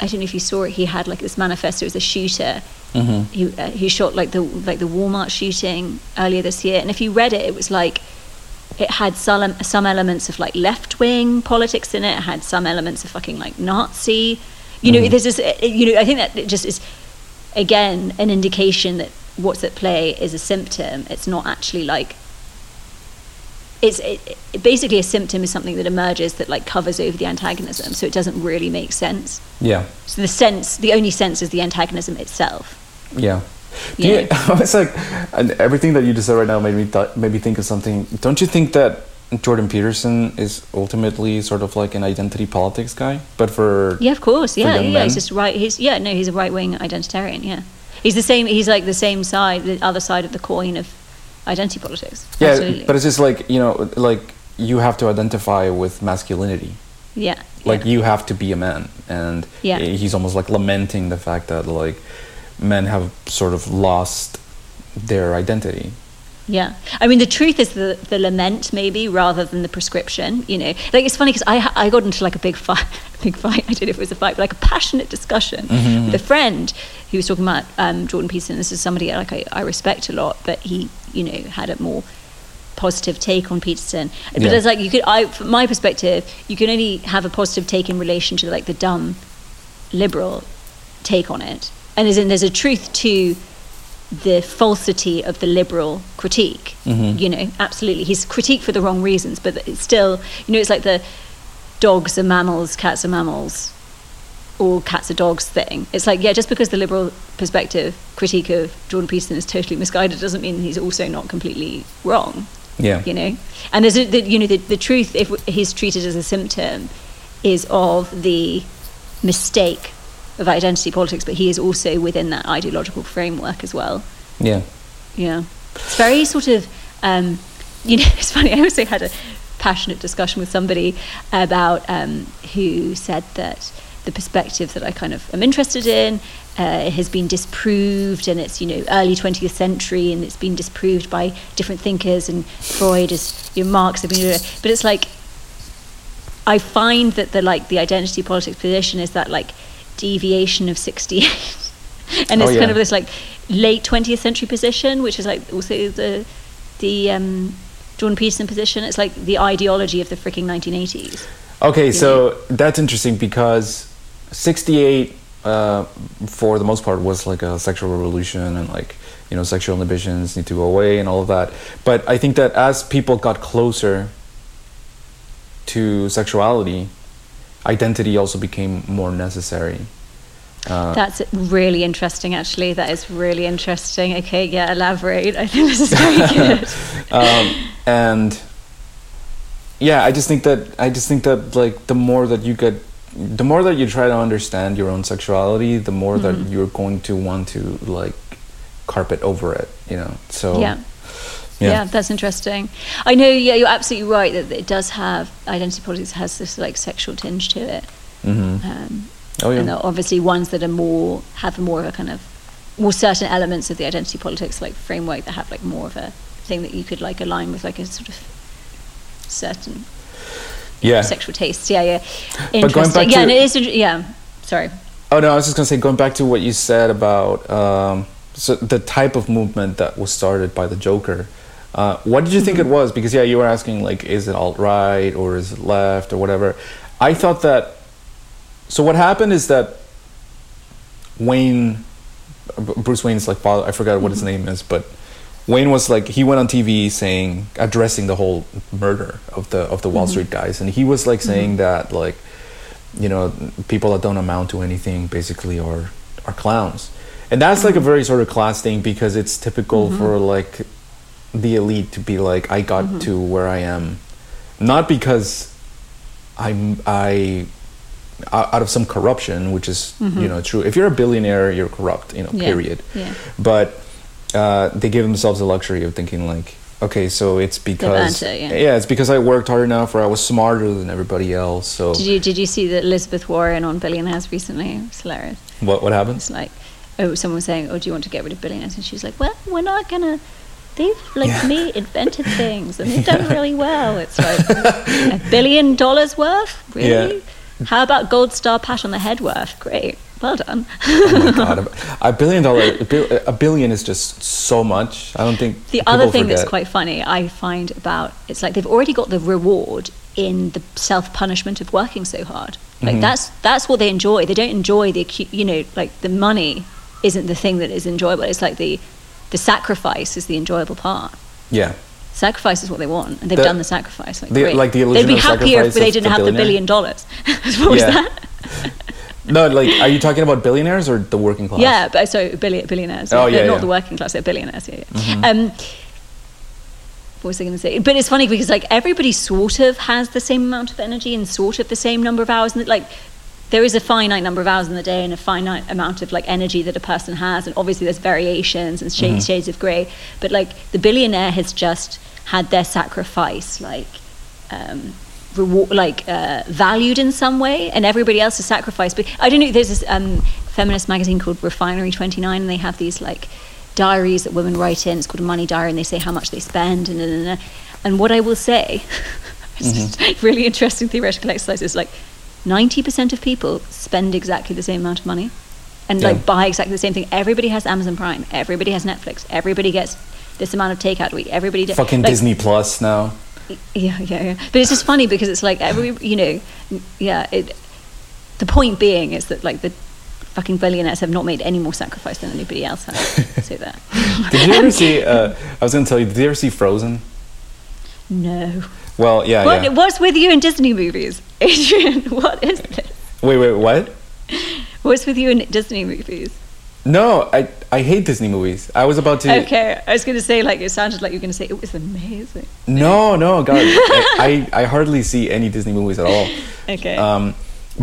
i don't know if you saw it he had like this manifesto as a shooter Mhm. he, uh, he shot like the like the walmart shooting earlier this year and if you read it it was like it had some some elements of like left wing politics in it. It had some elements of fucking like Nazi. You know, Mhm. there's this. uh, You know, I think that it just is again an indication that what's at play is a symptom. It's not actually like. It's it, it, basically a symptom is something that emerges that like covers over the antagonism, so it doesn't really make sense. Yeah. So the sense, the only sense is the antagonism itself. Yeah. Do Yeah. you, it's like and everything that you just said right now made me th- made me think of something. Don't you think that Jordan Peterson is ultimately sort of like an identity politics guy, but for Yeah, of course. Yeah, yeah. men? He's just right. He's yeah. No, he's a right wing identitarian. Yeah, he's the same. He's like the same side, the other side of the coin of identity politics. yeah, Absolutely. but it's just like you know, like you have to identify with masculinity. yeah, Like yeah. you have to be a man, and Yeah. he's almost like lamenting the fact that like men have sort of lost their identity. Yeah, I mean the truth is the the lament maybe rather than the prescription. You know, like it's funny because I I got into like a big fight, big fight. I don't know if it was a fight, but like a passionate discussion Mhm. with a friend who was talking about um, Jordan Peterson. This is somebody like I, I respect a lot, but he you know had a more positive take on Peterson. But Yeah. it's like you could, I from my perspective, you can only have a positive take in relation to like the dumb liberal take on it, and as in there's a truth to the falsity of the liberal critique. Mhm. You know, absolutely. He's critiqued for the wrong reasons, but it's still, you know, it's like the dogs are mammals, cats are mammals, all cats are dogs thing. It's like, yeah, just because the liberal perspective critique of Jordan Peterson is totally misguided doesn't mean he's also not completely wrong Yeah. you know and there's a, the, you know the, the truth if he's treated as a symptom is of the mistake of identity politics but he is also within that ideological framework as well Yeah. yeah it's very sort of um, you know it's funny i also had a passionate discussion with somebody about um, who said that the perspective that i kind of am interested in uh, has been disproved and it's you know early 20th century and it's been disproved by different thinkers and freud is you know marx have been but it's like i find that the like the identity politics position is that like deviation of 68 and Oh, it's yeah. kind of this like late 20th century position which is like also the the um, Jordan Peterson position it's like the ideology of the freaking 1980s Okay, so that's interesting because 68 uh, for the most part was like a sexual revolution and like you know sexual inhibitions need to go away and all of that. But I think that as people got closer to sexuality, identity also became more necessary. Uh, that's really interesting actually. That is really interesting. Okay yeah elaborate. I think this is very good. Um, and yeah i just think that i just think that like the more that you get the more that you try to understand your own sexuality the more that Mhm. you're going to want to like carpet over it you know? So yeah yeah. that's interesting. I know. Yeah, you're absolutely right that it does have identity politics has this like sexual tinge to it. hmm Um, oh yeah and obviously ones that are more have more of a kind of more certain elements of the identity politics like framework that have like more of a thing that you could like align with like a sort of certain yeah sexual tastes. Yeah, yeah. But going Interesting. back yeah, to- and it is. Yeah. Sorry. Oh no, I was just gonna say, going back to what you said about um, so the type of movement that was started by the Joker. Uh, what did you think it Mm-hmm. was? Because yeah, you were asking like, is it alt right or is it left or whatever. I thought that. So what happened is that Wayne, Bruce Wayne's like father. I forgot what his name is, but Wayne was like he went on TV saying addressing the whole murder of the of the Wall Street guys, and he was like saying that like you know people that don't amount to anything basically are are clowns, and that's like a very sort of class thing because it's typical for like the elite to be like I got to where I am, not because I'm I out of some corruption, which is you know true. If you're a billionaire, you're corrupt, you know. Yeah. Period. Yeah. But uh, they give themselves the luxury of thinking like, okay, so it's because it, yeah. it's because I worked hard enough, or I was smarter than everybody else. So Did you did you see that Elizabeth Warren on Billionaires recently? It's hilarious. what what happens? It's like, oh, someone was saying, oh, do you want to get rid of billionaires? And she's like, well, we're not gonna. They've like Yeah. me invented things and they've done really well. It's like a billion dollars worth, really. How about gold star pat on the head worth? Great, well done. oh my god, a, billion dollar, a, billion is just so much. I don't think The other thing that's quite funny, I find about it's like they've already got the reward in the self punishment of working so hard. Like Mhm. that's that's what they enjoy. They don't enjoy the you know like the money isn't the thing that is enjoyable. It's like the the sacrifice is the enjoyable part. yeah. Sacrifice is what they want, and they've The- done the sacrifice. Like, the- great. like the They'd be happier if they didn't the have the billion dollars. what was that? No, like, are you talking about billionaires or the working class? Yeah, but so billion, billionaires. Oh, yeah, yeah, not the working class. They're billionaires. Yeah, yeah. Mhm. Um, what was I going to say? But it's funny because like everybody sort of has the same amount of energy and sort of the same number of hours, and like there is a finite number of hours in the day and a finite amount of like energy that a person has, and obviously there's variations and shades, Mhm. shades of grey. But like the billionaire has just had their sacrifice like. Um, reward, like uh, valued in some way, and everybody else is sacrificed. But I don't know. There's this um, feminist magazine called Refinery Twenty Nine, and they have these like diaries that women write in. It's called a money diary, and they say how much they spend. And and, and, and what I will say, it's just really interesting theoretical exercise. Is like ninety percent of people spend exactly the same amount of money, and Yeah. like buy exactly the same thing. Everybody has Amazon Prime. Everybody has Netflix. Everybody gets this amount of takeout a week. Everybody do- Fucking like, Disney Plus now. yeah, yeah, yeah. But it's just funny because it's like every, you know, yeah. It. The point being is that like the fucking billionaires have not made any more sacrifice than anybody else has. so that. Did you ever see? Uh, I was going to tell you. Did you ever see Frozen? No. Well, yeah, what, yeah. What's with you in Disney movies, Adrian? What is this? Wait, wait, what? What's with you in Disney movies? No, I I hate Disney movies. I was about to. Okay, I was going to say like it sounded like you were going to say it was amazing. No, no, God, I, I I hardly see any Disney movies at all. Okay. Um,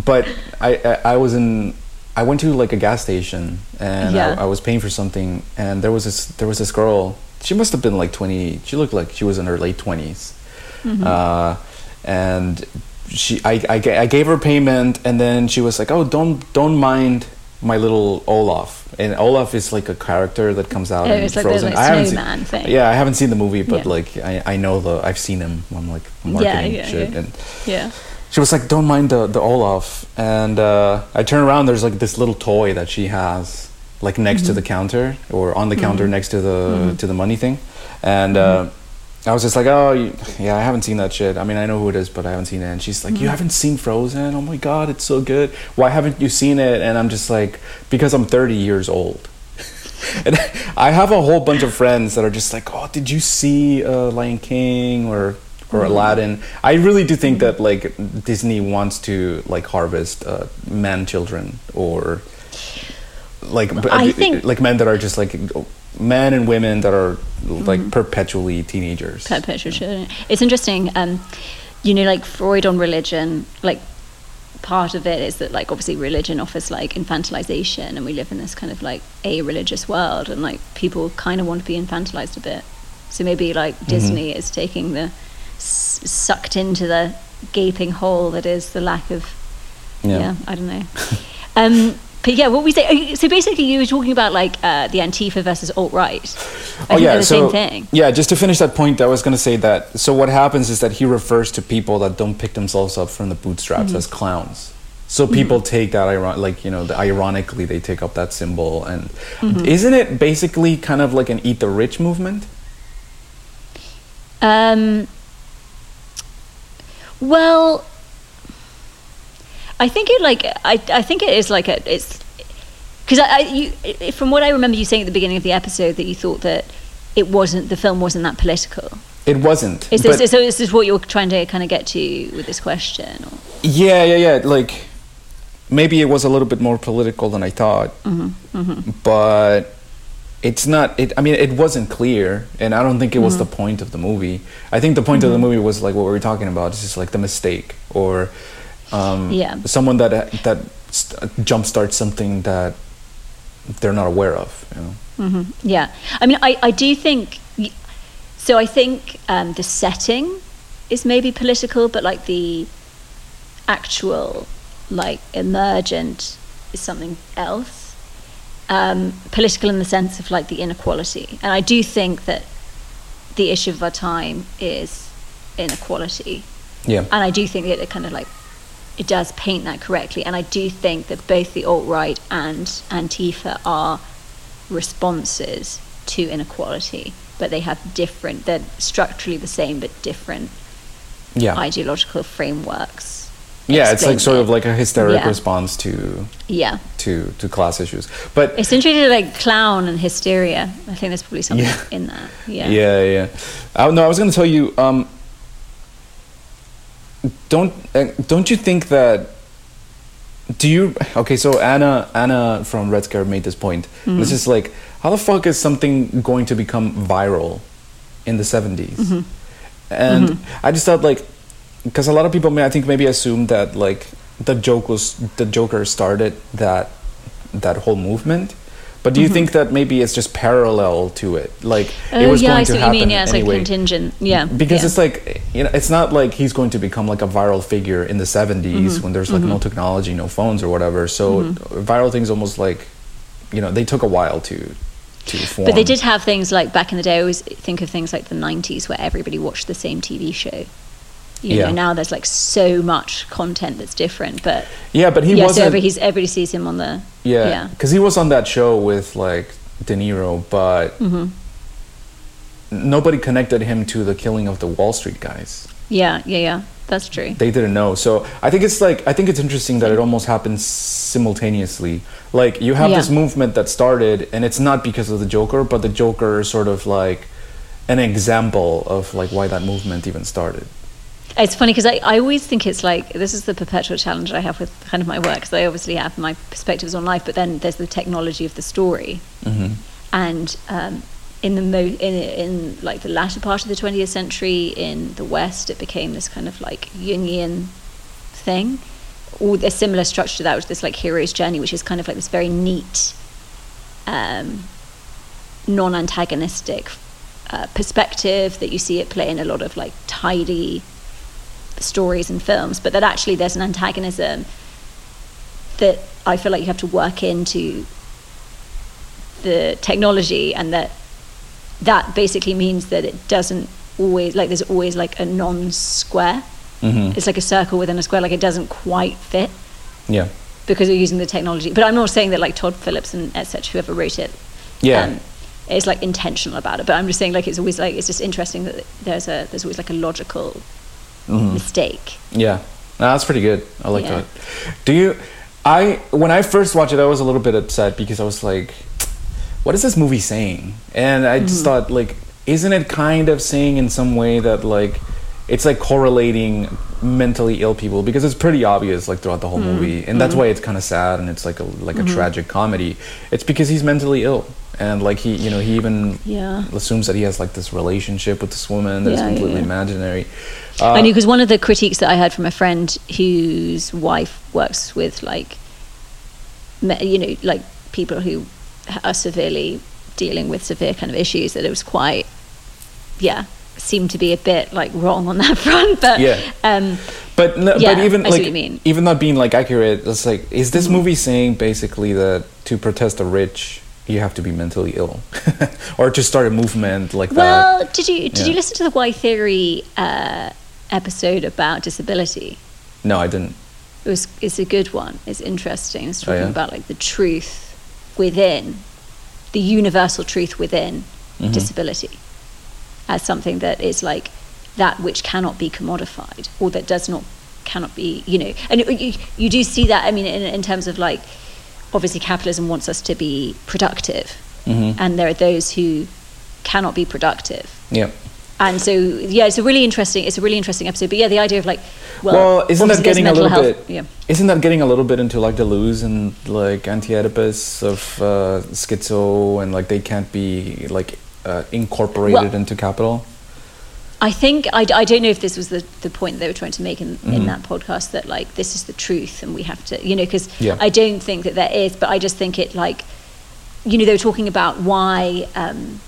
but I, I I was in I went to like a gas station and Yeah. I, I was paying for something and there was this there was this girl. She must have been like twenty. She looked like she was in her late 20s Uh, and she I, I I gave her payment and then she was like, oh don't don't mind my little Olaf. And Olaf is like a character that comes out in like Frozen. like, I haven't seen, thing. Yeah, I haven't seen the movie, but Yeah. like I, I know the I've seen him on like marketing yeah, shit yeah. and yeah. she was like, "Don't mind the the Olaf." And uh, I turn around. There's like this little toy that she has, like next Mm-hmm. to the counter or on the counter next to the to the money thing. And Mm-hmm. uh, I was just like, "Oh, yeah, I haven't seen that shit. I mean, I know who it is, but I haven't seen it." And she's like, Mm-hmm. "You haven't seen Frozen? Oh my god, it's so good. Why haven't you seen it?" And I'm just like, "Because I'm 30 years old." and I have a whole bunch of friends that are just like, "Oh, did you see uh, Lion King or or Mm-hmm. Aladdin?" I really do think that like Disney wants to like harvest uh, man children or like I think- like men that are just like men and women that are like Mm-hmm. perpetually teenagers. perpetual children. It's interesting, um, you know, like Freud on religion, like part of it is that like obviously religion offers like infantilization and we live in this kind of like a religious world and like people kind of want to be infantilized a bit. So maybe like Mm-hmm. Disney is taking the s- sucked into the gaping hole that is the lack of yeah, I don't know. um, but yeah, what we say. So basically, you were talking about like uh, the Antifa versus alt right. Oh yeah, the so same thing. yeah. Just to finish that point, I was going to say that. So what happens is that he refers to people that don't pick themselves up from the bootstraps Mm-hmm. as clowns. So people take that iron, like you know, the, ironically they take up that symbol, and Mm-hmm. isn't it basically kind of like an eat the rich movement? Um, well, I think it like I I think it is like a it's because I, I you from what I remember you saying at the beginning of the episode that you thought that it wasn't the film wasn't that political. It wasn't. Is this so? Is this what you're trying to kind of get to with this question? Or? Yeah, yeah, yeah. Like maybe it was a little bit more political than I thought, Mm-hmm, but it's not. It. I mean, it wasn't clear, and I don't think it was Mm-hmm. the point of the movie. I think the point of the movie was like what we were talking about. It's just like the mistake or um, Yeah. someone that that st- jumpstarts something that they're not aware of. You know. hmm Yeah, I mean, I, I do think so. I think um, the setting is maybe political, but like the actual like emergent is something else. Um, political in the sense of like the inequality, and I do think that the issue of our time is inequality, Yeah. and I do think that it kind of like it does paint that correctly, and I do think that both the alt right and Antifa are responses to inequality, but they have different. They're structurally the same, but different Yeah. ideological frameworks. yeah. It's like sort it. of like a hysteric Yeah. response to Yeah, to to class issues, but it's interesting, like clown and hysteria. I think there's probably something Yeah. in that. Yeah. Yeah, yeah. Uh, no, I was going to tell you. Um, don't uh, don't you think that? Do you okay? So Anna Anna from Red Scare made this point. Mm-hmm. It's just like how the fuck is something going to become viral in the 70s Mm-hmm. And I just thought like because a lot of people may I think maybe assume that like the joke was the Joker started that that whole movement. But do you think that maybe it's just parallel to it? Like Mm-hmm. Oh, it was yeah, going I to see what you happen mean. Yeah, it's anyway. like contingent. Yeah. Because yeah. it's like you know, it's not like he's going to become like a viral figure in the 70s Mm-hmm. when there's like no technology, no phones or whatever. So viral things almost like you know, they took a while to to form. But they did have things like back in the day. I always think of things like the '90s, where everybody watched the same TV show. You Yeah. know, now there's like so much content that's different. But Yeah, but he yeah, wasn't every, he's, everybody sees him on the Yeah, yeah. because he was on that show with like De Niro, but Mm-hmm. nobody connected him to the killing of the Wall Street guys. Yeah, yeah, yeah. That's true. They didn't know. So I think it's like I think it's interesting that it almost happens simultaneously. Like you have Yeah. this movement that started, and it's not because of the Joker, but the Joker is sort of like an example of like why that movement even started. It's funny because I, I always think it's like this is the perpetual challenge I have with kind of my work because I obviously have my perspectives on life, but then there's the technology of the story, hmm and um, in the mo- in in like the latter part of the 20th century in the West, it became this kind of like Jungian thing, or a similar structure to that was this like hero's journey, which is kind of like this very neat, um, non-antagonistic uh, perspective that you see it play in a lot of like tidy stories and films, but that actually there's an antagonism that I feel like you have to work into the technology, and that that basically means that it doesn't always like there's always like a non-square. hmm It's like a circle within a square, like it doesn't quite fit Yeah, because you're using the technology. But I'm not saying that like Todd Phillips and etc. whoever wrote it, yeah, um, is like intentional about it. But I'm just saying like it's always like it's just interesting that there's a there's always like a logical Mhm. mistake. yeah. No, that's pretty good. I like Yeah. that. Do you? I when I first watched it, I was a little bit upset because I was like, "What is this movie saying?" And I Mm-hmm. just thought, like, isn't it kind of saying in some way that like it's like correlating mentally ill people because it's pretty obvious like throughout the whole Mm-hmm. movie, and that's why it's kind of sad and it's like a like a tragic comedy. It's because he's mentally ill. And like he, you know, he even Yeah. assumes that he has like this relationship with this woman that is Yeah, completely yeah. imaginary. I Uh, knew because one of the critiques that I heard from a friend whose wife works with like, me- you know, like people who are severely dealing with severe kind of issues, that it was quite, yeah, seemed to be a bit like wrong on that front. But Yeah. um, But no, Yeah, but even like even not being like accurate, it's like is this Mhm. movie saying basically that to protest the rich you have to be mentally ill, or to start a movement like that? well, did you did you listen to the Why Theory uh, episode about disability? No, I didn't. it was it's a good one. It's interesting. It's Oh, talking yeah? about like the truth within the universal truth within Mhm. disability as something that is like that which cannot be commodified or that does not cannot be, you know, and you, you do see that. I mean, in, in terms of like, obviously, capitalism wants us to be productive, Mhm. and there are those who cannot be productive. Yeah. And so, yeah, it's a really interesting. It's a really interesting episode. But yeah, the idea of like, well, Well, isn't that getting a little health- bit? Yeah. Isn't that getting a little bit into like Deleuze and like anti-Oedipus of uh, schizo and like they can't be like uh, incorporated Well- into capital? I think I, I don't know if this was the, the point they were trying to make in, in Mhm. that podcast that like this is the truth and we have to you know because Yeah. I don't think that there is but I just think it like you know they were talking about why um,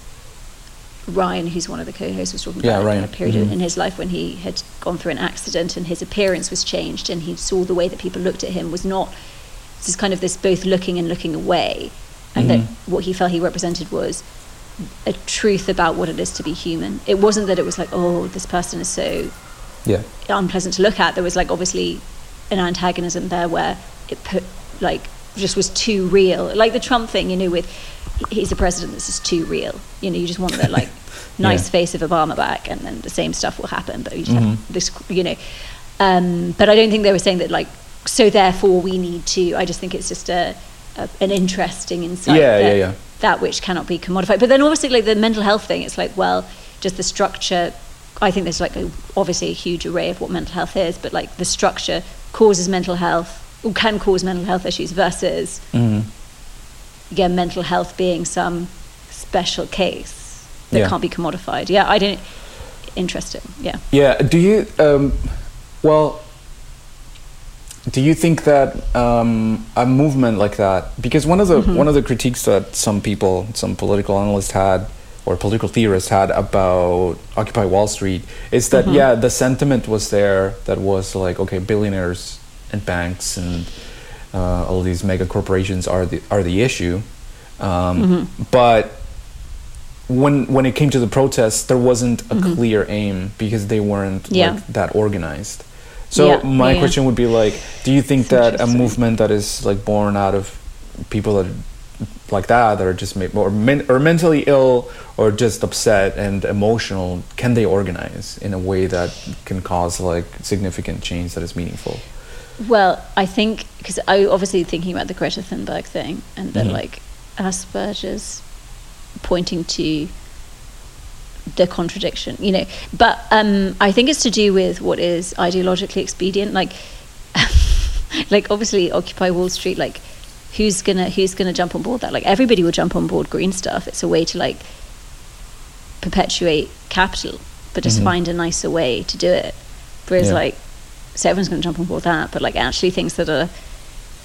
Ryan who's one of the co-hosts was talking Yeah, about Ryan. a period Mhm. in his life when he had gone through an accident and his appearance was changed and he saw the way that people looked at him was not this is kind of this both looking and looking away and that Mhm. what he felt he represented was a truth about what it is to be human. It wasn't that it was like, oh, this person is so Yeah. unpleasant to look at. There was like obviously an antagonism there where it put like just was too real. Like the Trump thing, you know, with he's a president, this is too real. You know, you just want the like nice Yeah. face of Obama back, and then the same stuff will happen. But you just Mhm. have this, you know. Um, but I don't think they were saying that like so. Therefore, we need to. I just think it's just a, a an interesting insight. Yeah, yeah, yeah. That which cannot be commodified. But then obviously, like the mental health thing, it's like well, just the structure. I think there's like a, obviously a huge array of what mental health is, but like the structure causes mental health or can cause mental health issues versus Mhm. again mental health being some special case that Yeah. can't be commodified. Yeah, I don't. Interesting. Yeah. Yeah. Do you? Um, well, do you think that um, a movement like that? Because one of the Mm-hmm. one of the critiques that some people, some political analysts had, or political theorists had about Occupy Wall Street is that Mm-hmm. yeah, the sentiment was there that was like okay, billionaires and banks and uh, all these mega corporations are the are the issue, um, Mm-hmm. but when when it came to the protests, there wasn't a clear aim because they weren't Mm-hmm. Yeah. like that organized. So Yeah, my yeah. question would be like, do you think that a movement that is like born out of people that like that that are just made, or, men- or mentally ill or just upset and emotional can they organize in a way that can cause like significant change that is meaningful? Well, I think because I obviously thinking about the Greta Thunberg thing and then Mhm. like Asperger's pointing to the contradiction, you know. But um, I think it's to do with what is ideologically expedient. Like, like obviously Occupy Wall Street. Like, who's gonna who's gonna jump on board that? Like, everybody will jump on board green stuff. It's a way to like perpetuate capital, but just Mhm. find a nicer way to do it. Whereas Yeah. like so everyone's to jump on board that, but like actually things that are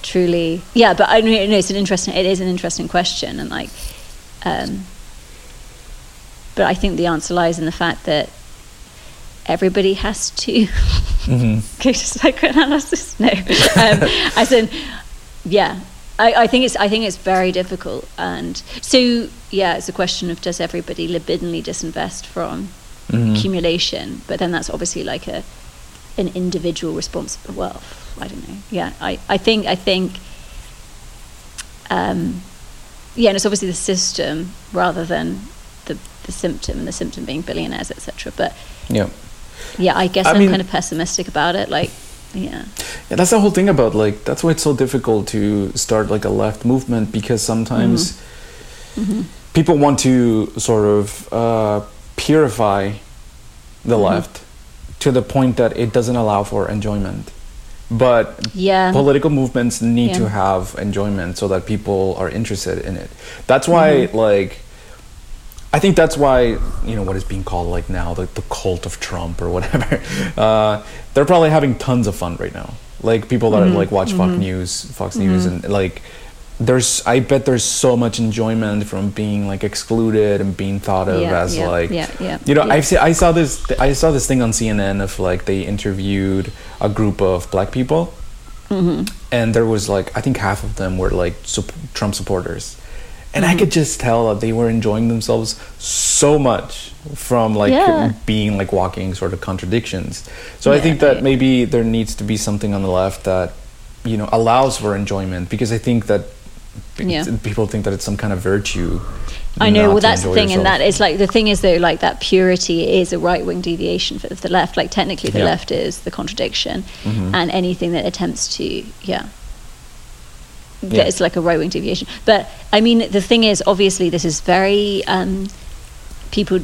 truly, yeah. But I know it's an interesting, it is an interesting question, and like, um, but I think the answer lies in the fact that everybody has to Mm-hmm. go to psychoanalysis. No, um, as in, yeah. I, I think it's I think it's very difficult, and so yeah, it's a question of does everybody libidinally disinvest from Mhm. accumulation, but then that's obviously like a an individual response. Well, I don't know. Yeah, I, I think I think um, yeah, and it's obviously the system rather than the symptom, and the symptom being billionaires, etc. But Yeah. yeah, I guess I am mean- kind of pessimistic about it. Like, yeah, Yeah, that's the whole thing about like that's why it's so difficult to start like a left movement because sometimes Mm-hmm. people want to sort of uh, purify the Mm-hmm. left to the point that it doesn't allow for enjoyment. But yeah, political movements need Yeah. to have enjoyment so that people are interested in it. That's why Mm-hmm. like I think that's why you know what is being called like now the, the cult of Trump or whatever. Uh, they're probably having tons of fun right now. Like people that Mm-hmm. like watch Fox News, Fox News, and like there's I bet there's so much enjoyment from being like excluded and being thought of Yeah, as yeah, like yeah, yeah, you know. I've se- I saw this I saw this thing on CNN of like they interviewed a group of black people Mm-hmm. and there was like I think half of them were like sup- Trump supporters, and Mm-hmm. I could just tell that they were enjoying themselves so much from like Yeah. being like walking sort of contradictions. So I think that right. maybe there needs to be something on the left that you know allows for enjoyment because I think that Yeah. people think that it's some kind of virtue. I know. Well, that's the thing, and yourself. that is like the thing is though, like that purity is a right wing deviation for the left. Like technically, the Yeah. left is the contradiction, Mhm. and anything that attempts to, yeah, Yeah. it's like a right wing deviation. But I mean, the thing is, obviously, this is very um, people.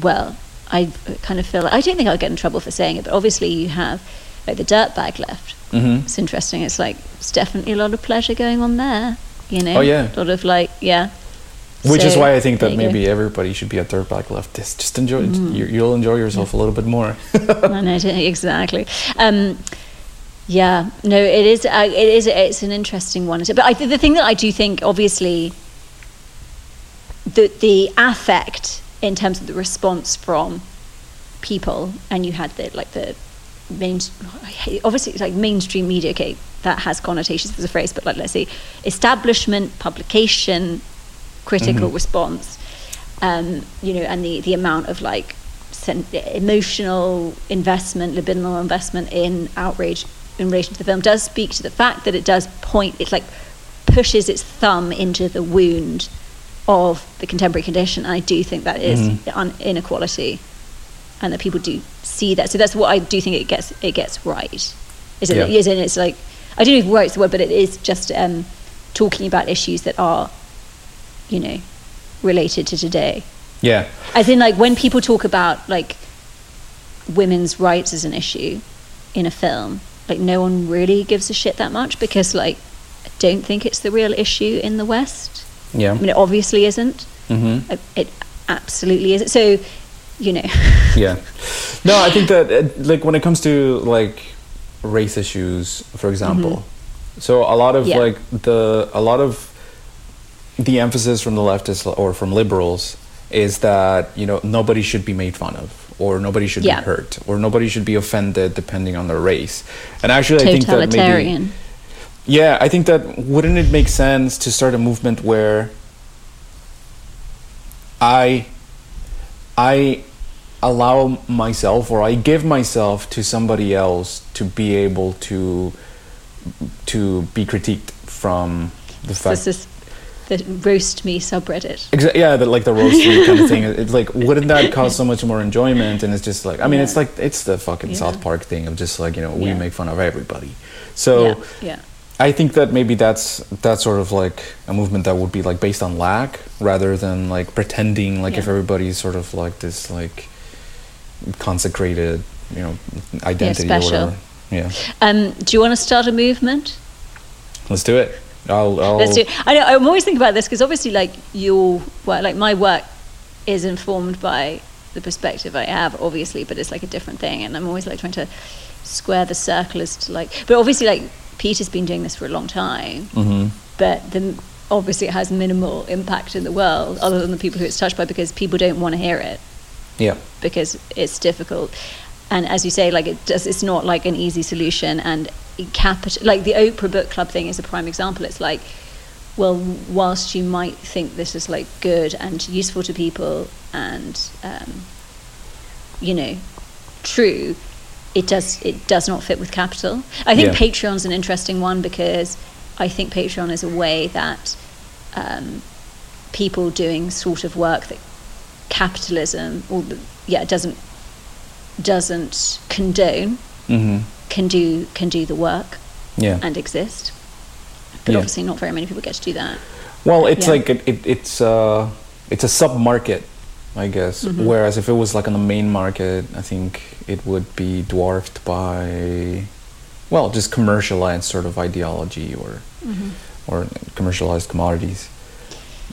Well, I kind of feel I don't think I'll get in trouble for saying it, but obviously, you have like the dirtbag left. Mhm. It's interesting. It's like it's definitely a lot of pleasure going on there. You know, Oh, yeah. a lot of like, yeah. Which is why I think that you go. maybe everybody should be a dirtbag leftist. Just enjoy it. Mm. You, you'll enjoy yourself a little bit more. I know, exactly. Um, yeah, no, it is. Uh, it is. It's an interesting one. But I, the thing that I do think, obviously, the the affect in terms of the response from people, and you had the like the main, obviously, it's like mainstream media. Okay, that has connotations as a phrase, but like let's see, establishment, publication, critical Mhm. response. Um, you know, and the the amount of like sen- emotional investment, libidinal investment in outrage in relation to the film does speak to the fact that it does point. It like pushes its thumb into the wound of the contemporary condition. And I do think that is un- inequality, and that people do see that. So that's what I do think it gets it gets right. Is it? Yeah. Is it? It's like I don't know if right's the word, but it is just um, talking about issues that are, you know, related to today. yeah. As in, like when people talk about like women's rights as an issue in a film, like no one really gives a shit that much because like I don't think it's the real issue in the West. Yeah. I mean, it obviously isn't. Mm-hmm. It, absolutely isn't. So, you know, yeah no i think that uh, like when it comes to like race issues for example so a lot of Mm-hmm. Yeah. like the a lot of the emphasis from the leftists or from liberals is that you know nobody should be made fun of or nobody should Yeah. be hurt or nobody should be offended depending on their race and actually i think that maybe yeah, I think that wouldn't it make sense to start a movement where I I allow myself or I give myself to somebody else to be able to to be critiqued from the fact This is the roast me subreddit. Exa- yeah, the, like the roastery kind of thing. It's like, wouldn't that cause so much more enjoyment? And it's just like, I mean, it's like it's the fucking Yeah. South Park thing of just like you know we Yeah. make fun of everybody. So yeah, yeah. I think that maybe that's that's sort of like a movement that would be like based on lack rather than like pretending like if everybody's sort of like this like consecrated you know identity or whatever. Yeah, Um, do you want to start a movement? let's do it. I'll. I'll Let's do. I know. I'm always thinking about this because obviously, like your work, like my work, is informed by the perspective I have, obviously, but it's like a different thing, and I'm always like trying to square the circle as to like. But obviously, like Peter's been doing this for a long time, Mhm. but then obviously it has minimal impact in the world, other than the people who it's touched by, because people don't want to hear it Yeah. because it's difficult. And as you say, like it does, it's not like an easy solution. And capital, like the Oprah Book Club thing is a prime example. It's like, well, whilst you might think this is like good and useful to people, and um, you know, true, it does it does not fit with capital. I think Yeah. Patreon's an interesting one because I think Patreon is a way that um, people doing sort of work that capitalism or the, yeah doesn't doesn't condone hmm can do can do the work Yeah. and exist but Yeah. obviously not very many people get to do that Well, it's Yeah. like it, it, it's uh it's a sub market, I guess. Mhm. Whereas if it was like on the main market, I think it would be dwarfed by, well, just commercialized sort of ideology or or commercialized commodities.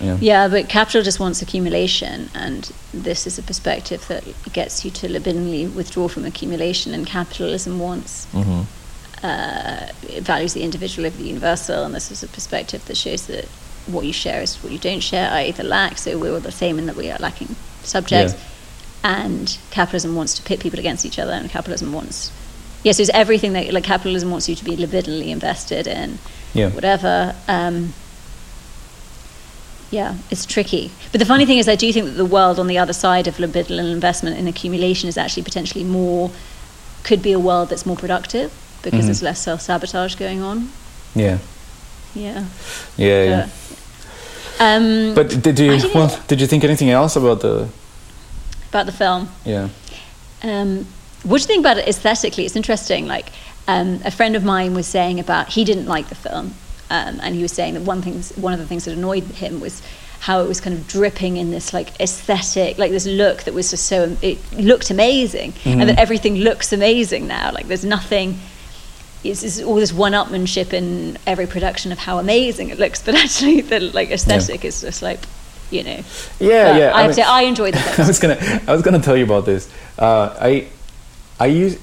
Yeah. yeah but capital just wants accumulation and this is a perspective that gets you to libidinally withdraw from accumulation and capitalism wants hmm uh, it values the individual over the universal, and this is a perspective that shows that what you share is what you don't share, i.e., the lack. So we're all the same in that we are lacking subjects. And capitalism wants to pit people against each other, and capitalism wants, yes, it's everything that like capitalism wants you to be libidinally invested in, Yeah. whatever. Um, yeah, it's tricky. But the funny thing is, I do think that the world on the other side of libidinal investment and accumulation is actually potentially more, could be a world that's more productive because Mhm. there's less self sabotage going on. Yeah. Yeah. Yeah. Yeah. But- Um, But did you well? Did you think anything else about the? about the film. Yeah. Um, what do you think about it aesthetically? It's interesting. Like um, a friend of mine was saying about he didn't like the film, um, and he was saying that one thing, one of the things that annoyed him was how it was kind of dripping in this like aesthetic, like this look that was just so it looked amazing, and that everything looks amazing now. Like there's nothing. It's, it's all this one-upmanship in every production of how amazing it looks, but actually the like aesthetic is just like, you know. Yeah, yeah. I have mean- to. I enjoyed the I was gonna I was gonna tell you about this. Uh, I I use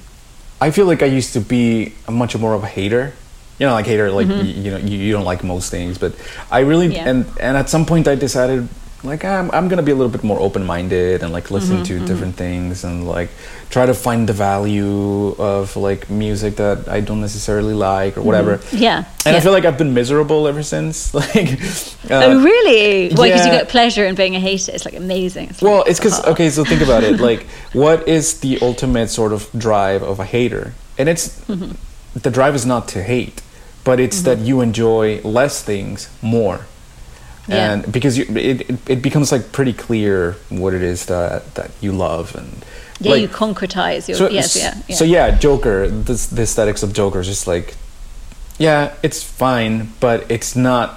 I feel like I used to be a much more of a hater. You know, like hater, like y- you know, you, you don't like most things, but I really Mm-hmm. Yeah. and and at some point I decided like I'm I'm gonna be a little bit more open minded and like listen Mm-hmm, to different things and like try to find the value of like music that I don't necessarily like or whatever. Yeah. And Mm-hmm. yeah. I feel like I've been miserable ever since. Like, uh, oh really? Well, because you get pleasure in being a hater. It's like amazing. It's Well, like, it's because oh. okay. So think about it. Like, what is the ultimate sort of drive of a hater? And it's Mm-hmm. the drive is not to hate, but it's that you enjoy less things more, Yeah. and because you, it, it it becomes like pretty clear what it is that that you love and. Yeah, like- you concretize your so, yes, yeah, yeah. So yeah, Joker. This, the aesthetics of Joker is just like, yeah, it's fine, but it's not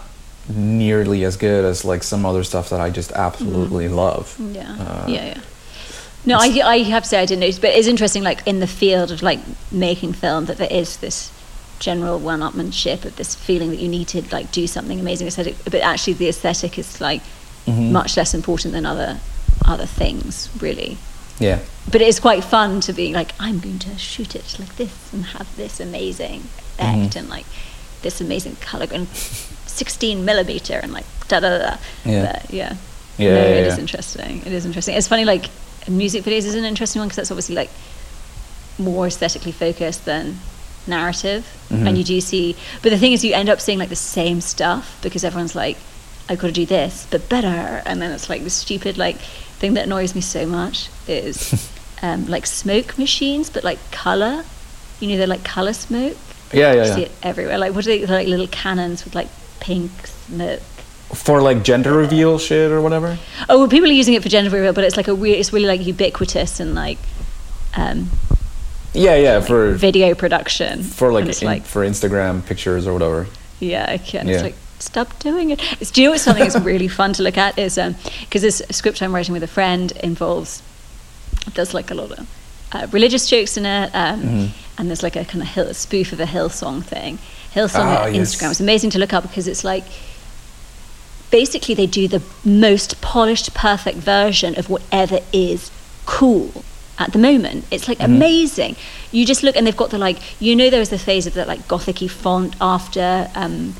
nearly as good as like some other stuff that I just absolutely love. Yeah, Uh, yeah, yeah. No, I, I have to say I didn't notice, but it's interesting, like in the field of like making film, that there is this general one-upmanship of this feeling that you need to like do something amazing aesthetic, but actually the aesthetic is like Mhm. much less important than other other things, really. Yeah. But it is quite fun to be like, I'm going to shoot it like this and have this amazing effect Mhm. and like this amazing color and 16 millimeter and like da da da. Yeah. But, yeah. Yeah, No, yeah, it is yeah. interesting. It is interesting. It's funny, like music videos is an interesting one because that's obviously like more aesthetically focused than narrative, Mhm. and you do see. But the thing is, you end up seeing like the same stuff because everyone's like, "I've got to do this, but better," and then it's like the stupid like thing that annoys me so much is um, like smoke machines, but like color. You know, they're like color smoke. Yeah, You yeah, see it everywhere. Like what are they? Like little cannons with like pink smoke. For like gender reveal shit or whatever. Oh, well, people are using it for gender reveal, but it's like a weird, it's really like ubiquitous and like um, Yeah, yeah. For video production. for like, in- like for Instagram pictures or whatever. yeah, okay, and Yeah. it's like stop doing it. It's, do you know what something that's really fun to look at is because this script I'm writing with a friend involves there's like a lot of uh, religious jokes in it, um, Mhm. and there's like a kind of hill, a spoof of a Hillsong thing. Hillsong Ah, on yes. Instagram. It's amazing to look up because it's like basically they do the most polished, perfect version of whatever is cool at the moment. It's like Mm-hmm. amazing. You just look and they've got the like you know there was the phase of that like gothicy font after um,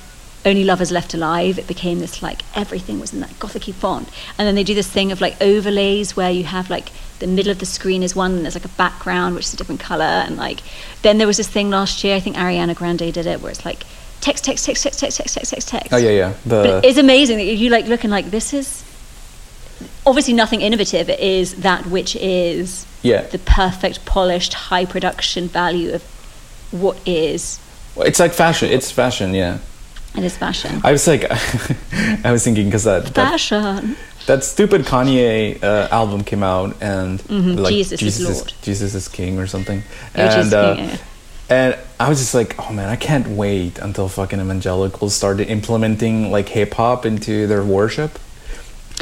Only Lovers Left Alive. It became this like everything was in that gothicy font, and then they do this thing of like overlays where you have like the middle of the screen is one and there's like a background which is a different color and like then there was this thing last year I think Ariana Grande did it where it's like text text text text text text text text text Oh yeah, yeah. but it's amazing that you like looking like this is obviously nothing innovative. It is that which is yeah. the perfect, polished, high production value of what is Well, It's like fashion. It's fashion. Yeah. and is fashion. I was like, I was thinking because that, that Fashion. that stupid Kanye uh, album came out and Mhm, like Jesus is Jesus Lord. Jesus is King or something. Oh, and is uh, King, yeah. and I was just like, oh man, I can't wait until fucking evangelicals started implementing like hip hop into their worship.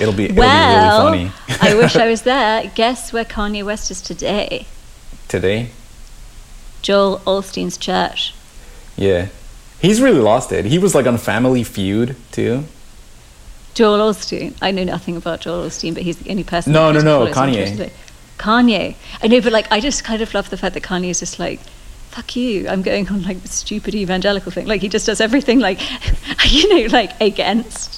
It'll be Well, it'll be really funny. I wish I was there. Guess where Kanye West is today? today. Joel Osteen's church. Yeah, he's really lost it. He was like on Family Feud too. Joel Osteen. I know nothing about Joel Osteen, but he's the only person. No, no, no, Kanye. Kanye. I know, but like, I just kind of love the fact that Kanye is just like, fuck you. I'm going on like the stupid evangelical thing. Like, he just does everything like, you know, like against.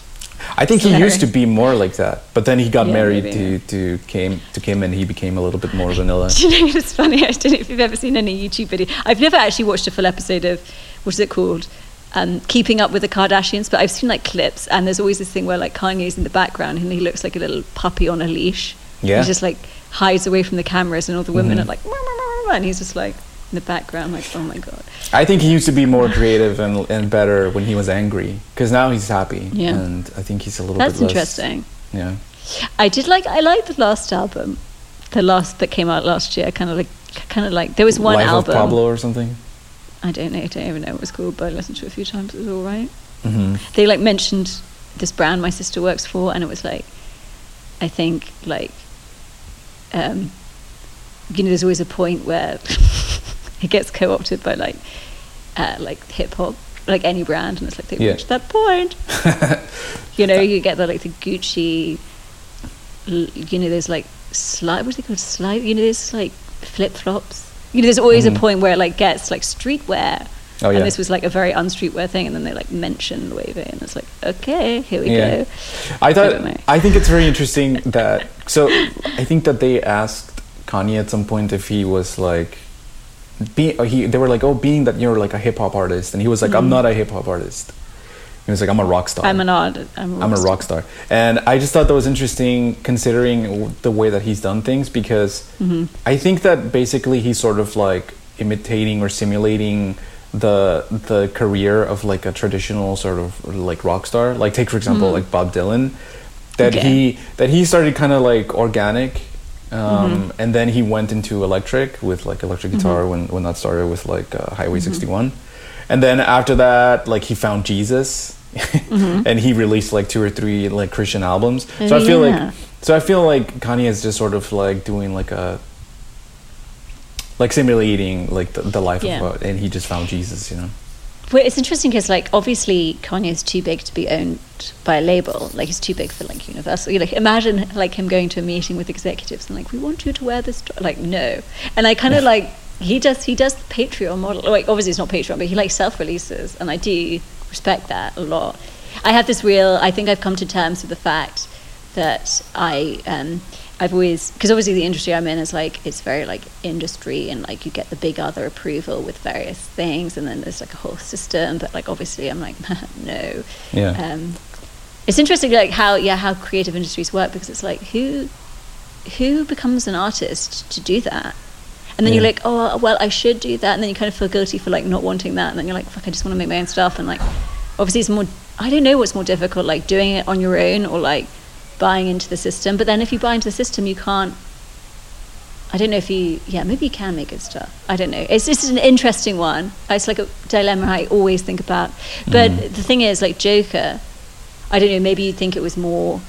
I think he used to be more like that, but then he got Yeah, married maybe, to to Kim to Kim, and he became a little bit more vanilla. Do you know, it's funny. I don't know if you've ever seen any YouTube video. I've never actually watched a full episode of, what is it called? Um, Keeping Up with the Kardashians, but I've seen like clips, and there's always this thing where like Kanye's in the background and he looks like a little puppy on a leash. Yeah. He just like hides away from the cameras, and all the women Mhm. are like, and he's just like, in the background, like, oh my god. I think he used to be more creative and and better when he was angry, because now he's happy. Yeah. and I think he's a little That's bit less. interesting. Yeah, I did like I liked the last album, the last that came out last year. Kind of like, kind of like there was one Life album. Pablo or something. I don't know. I don't even know what it was called, but I listened to it a few times. It was all right. hmm They like mentioned this brand my sister works for, and it was like, I think like, um, you know, there's always a point where it gets co-opted by like, uh, like hip hop, like any brand, and it's like they've Yeah. reached that point. you know, you get the like the Gucci, you know, there's like slide. What's it called? Slide. You know, there's like flip flops. You know, there's always Mhm. a point where it like gets like streetwear. Oh, yeah. And this was like a very unstreetwear thing, and then they like mentioned Wave and it's like, okay, here we Yeah. go. I thought don't. I, think it's very interesting that so I think that they asked Kanye at some point if he was like be or he they were like oh being that you're like a hip hop artist and he was like I'm not a hip hop artist. He was like I'm a rock star. Mm-hmm. I'm an odd. I'm a, I'm a rock rock star. And I just thought that was interesting considering the way that he's done things because Mm-hmm. I think that basically he's sort of like imitating or simulating the the career of like a traditional sort of like rock star. Like take for example like Bob Dylan that Mm-hmm. Okay. he that he started kind of like organic um, Mm-hmm. and then he went into electric with like electric guitar when when that started with like uh, Highway Mm-hmm. 61 and then after that like he found Jesus and he released like two or three like Christian albums so Mm-hmm. Oh, I feel like so I feel like Kanye is just sort of like doing like a like simulating like the, the life Yeah. of a, and he just found Jesus you know Well, it's interesting because, like, obviously Kanye is too big to be owned by a label. Like, he's too big for like Universal. You like imagine like him going to a meeting with executives and like, we want you to wear this. dr-" Like, no. And I kind of like he does he does the Patreon model. Like, obviously it's not Patreon, but he like self releases, and I do respect that a lot. I have this real. I think I've come to terms with the fact that I um, I've always because obviously the industry I'm in is like it's very like industry and like you get the big other approval with various things and then there's like a whole system but like obviously I'm like no. Yeah. um, it's interesting like how yeah how creative industries work because it's like who who becomes an artist to do that? And then you're like oh well I should do that. And then you kind of feel guilty for like not wanting that and then you're like fuck I just want to make my own stuff. And like obviously it's more I don't know what's more difficult like doing it on your own or like buying into the system but then if you buy into the system you can't I don't know if you yeah maybe you can make good stuff I don't know. It's just an interesting one. It's like a dilemma I always think about. But Mm. the thing is like Joker I don't know maybe you'd think it was more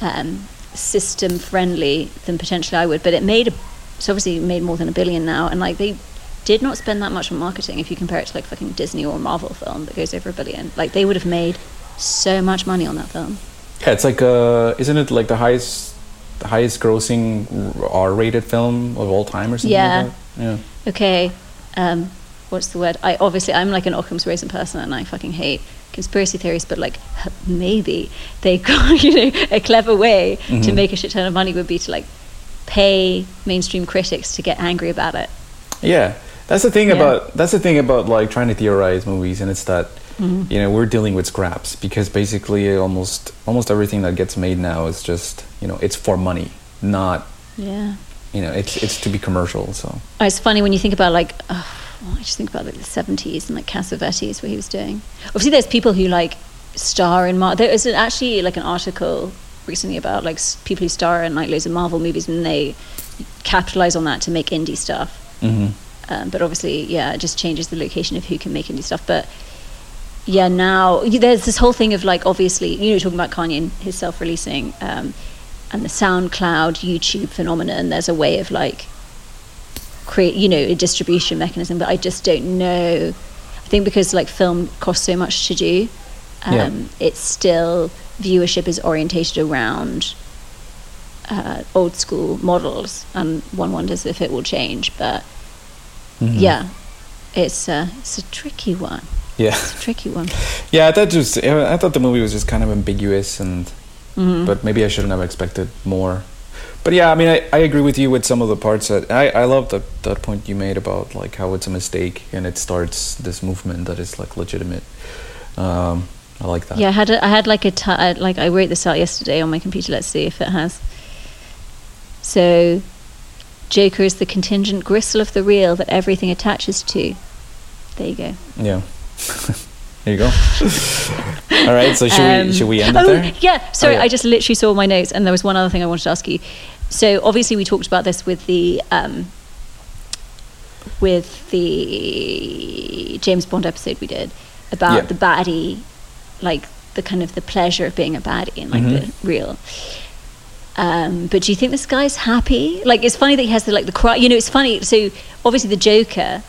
um, system friendly than potentially I would but it made a, it's obviously made more than a billion now and like they did not spend that much on marketing if you compare it to like fucking Disney or a Marvel film that goes over a billion. Like they would have made so much money on that film Yeah, it's like uh, isn't it like the highest, the highest grossing R-rated film of all time or something Yeah. like that? Yeah. okay um, what's the word I obviously I'm like an Occam's razor person and I fucking hate conspiracy theories but like maybe they got you know a clever way to Mhm. make a shit ton of money would be to like pay mainstream critics to get angry about it Yeah, that's the thing Yeah. about that's the thing about like trying to theorize movies, and it's that Mm-hmm. you know we're dealing with scraps because basically almost almost everything that gets made now is just you know it's for money, not yeah you know it's it's to be commercial. So Oh, it's funny when you think about like, oh, I just think about like the seventies and like Cassavetes, what he was doing. Obviously, there's people who like star in Mar. There is an- actually like an article recently about like people who star in like loads of Marvel movies and they capitalize on that to make indie stuff. hmm Um, but obviously, yeah, it just changes the location of who can make indie stuff. But yeah, now there's this whole thing of like, obviously, you know, talking about Kanye and his self-releasing um, and the SoundCloud, YouTube phenomenon. There's a way of like create, you know, a distribution mechanism. But I just don't know. I think because like film costs so much to do, um, Yeah. it's still viewership is orientated around uh, old school models, and one wonders if it will change. But Mhm. yeah, it's a it's a tricky one. Yeah, It's a tricky one. yeah. I thought just I thought the movie was just kind of ambiguous, and Mhm. but maybe I shouldn't have expected more. But yeah, I mean, I, I agree with you with some of the parts that I, I love that that point you made about like how it's a mistake and it starts this movement that is like legitimate. Um, I like that. Yeah, I had a, I had like a t- I- like I wrote this out yesterday on my computer. Let's see if it has. So, Joker is the contingent gristle of the real that everything attaches to. There you go. Yeah. there you go. All right. So should Um, we should we end it oh, there? Yeah, sorry, yeah. I just literally saw my notes, and there was one other thing I wanted to ask you. So obviously, we talked about this with the um, with the James Bond episode we did about Yeah. the baddie, like the kind of the pleasure of being a baddie and like Mhm. the real. Um, but do you think this guy's happy? Like, it's funny that he has the like the cry. You know, it's funny. So obviously, the Joker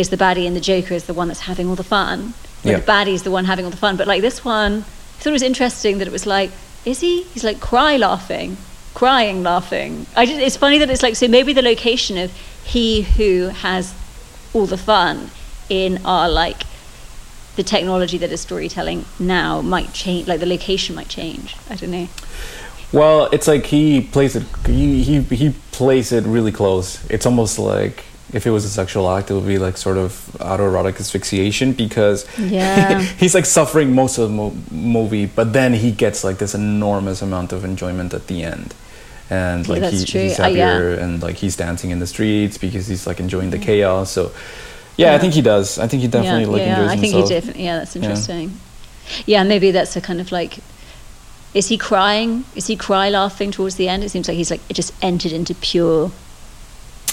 is the baddie, and the Joker is the one that's having all the fun. But Yeah. the baddie is the one having all the fun. But like this one, I thought it was interesting that it was like, is he? He's like cry laughing, crying laughing. I just, it's funny that it's like so maybe the location of he who has all the fun in our like the technology that is storytelling now might change. Like the location might change. I don't know. Well, it's like he plays it. He he he plays it really close. It's almost like if it was a sexual act, it would be like sort of autoerotic asphyxiation because Yeah. he's like suffering most of the mo- movie, but then he gets like this enormous amount of enjoyment at the end, and like that's he, he's Uh, yeah. happier and like he's dancing in the streets because he's like enjoying the chaos. So, yeah, I think he does. I think he definitely yeah, like yeah, enjoys I think himself. he definitely. Yeah, that's interesting. Yeah. maybe that's a kind of like. Is he crying? Is he cry laughing towards the end? It seems like he's like it just entered into pure,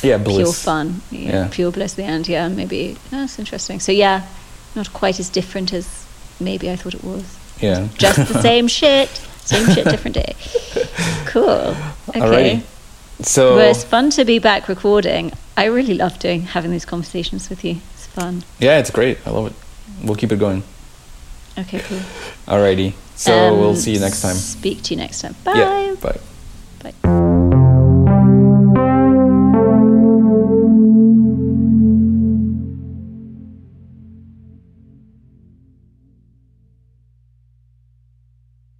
Yeah, bliss. pure fun. Yeah, Yeah. pure bliss. at The end. Yeah, maybe that's interesting. So yeah, not quite as different as maybe I thought it was. Yeah. Just the same shit, same shit, different day. Cool. Okay. Alrighty. So Well, it's fun to be back recording. I really love doing having these conversations with you. It's fun. yeah, it's great. I love it. We'll keep it going. Okay, cool. Alrighty. So Um, we'll see you next time. Speak to you next time. Bye. Yeah. Bye. Bye.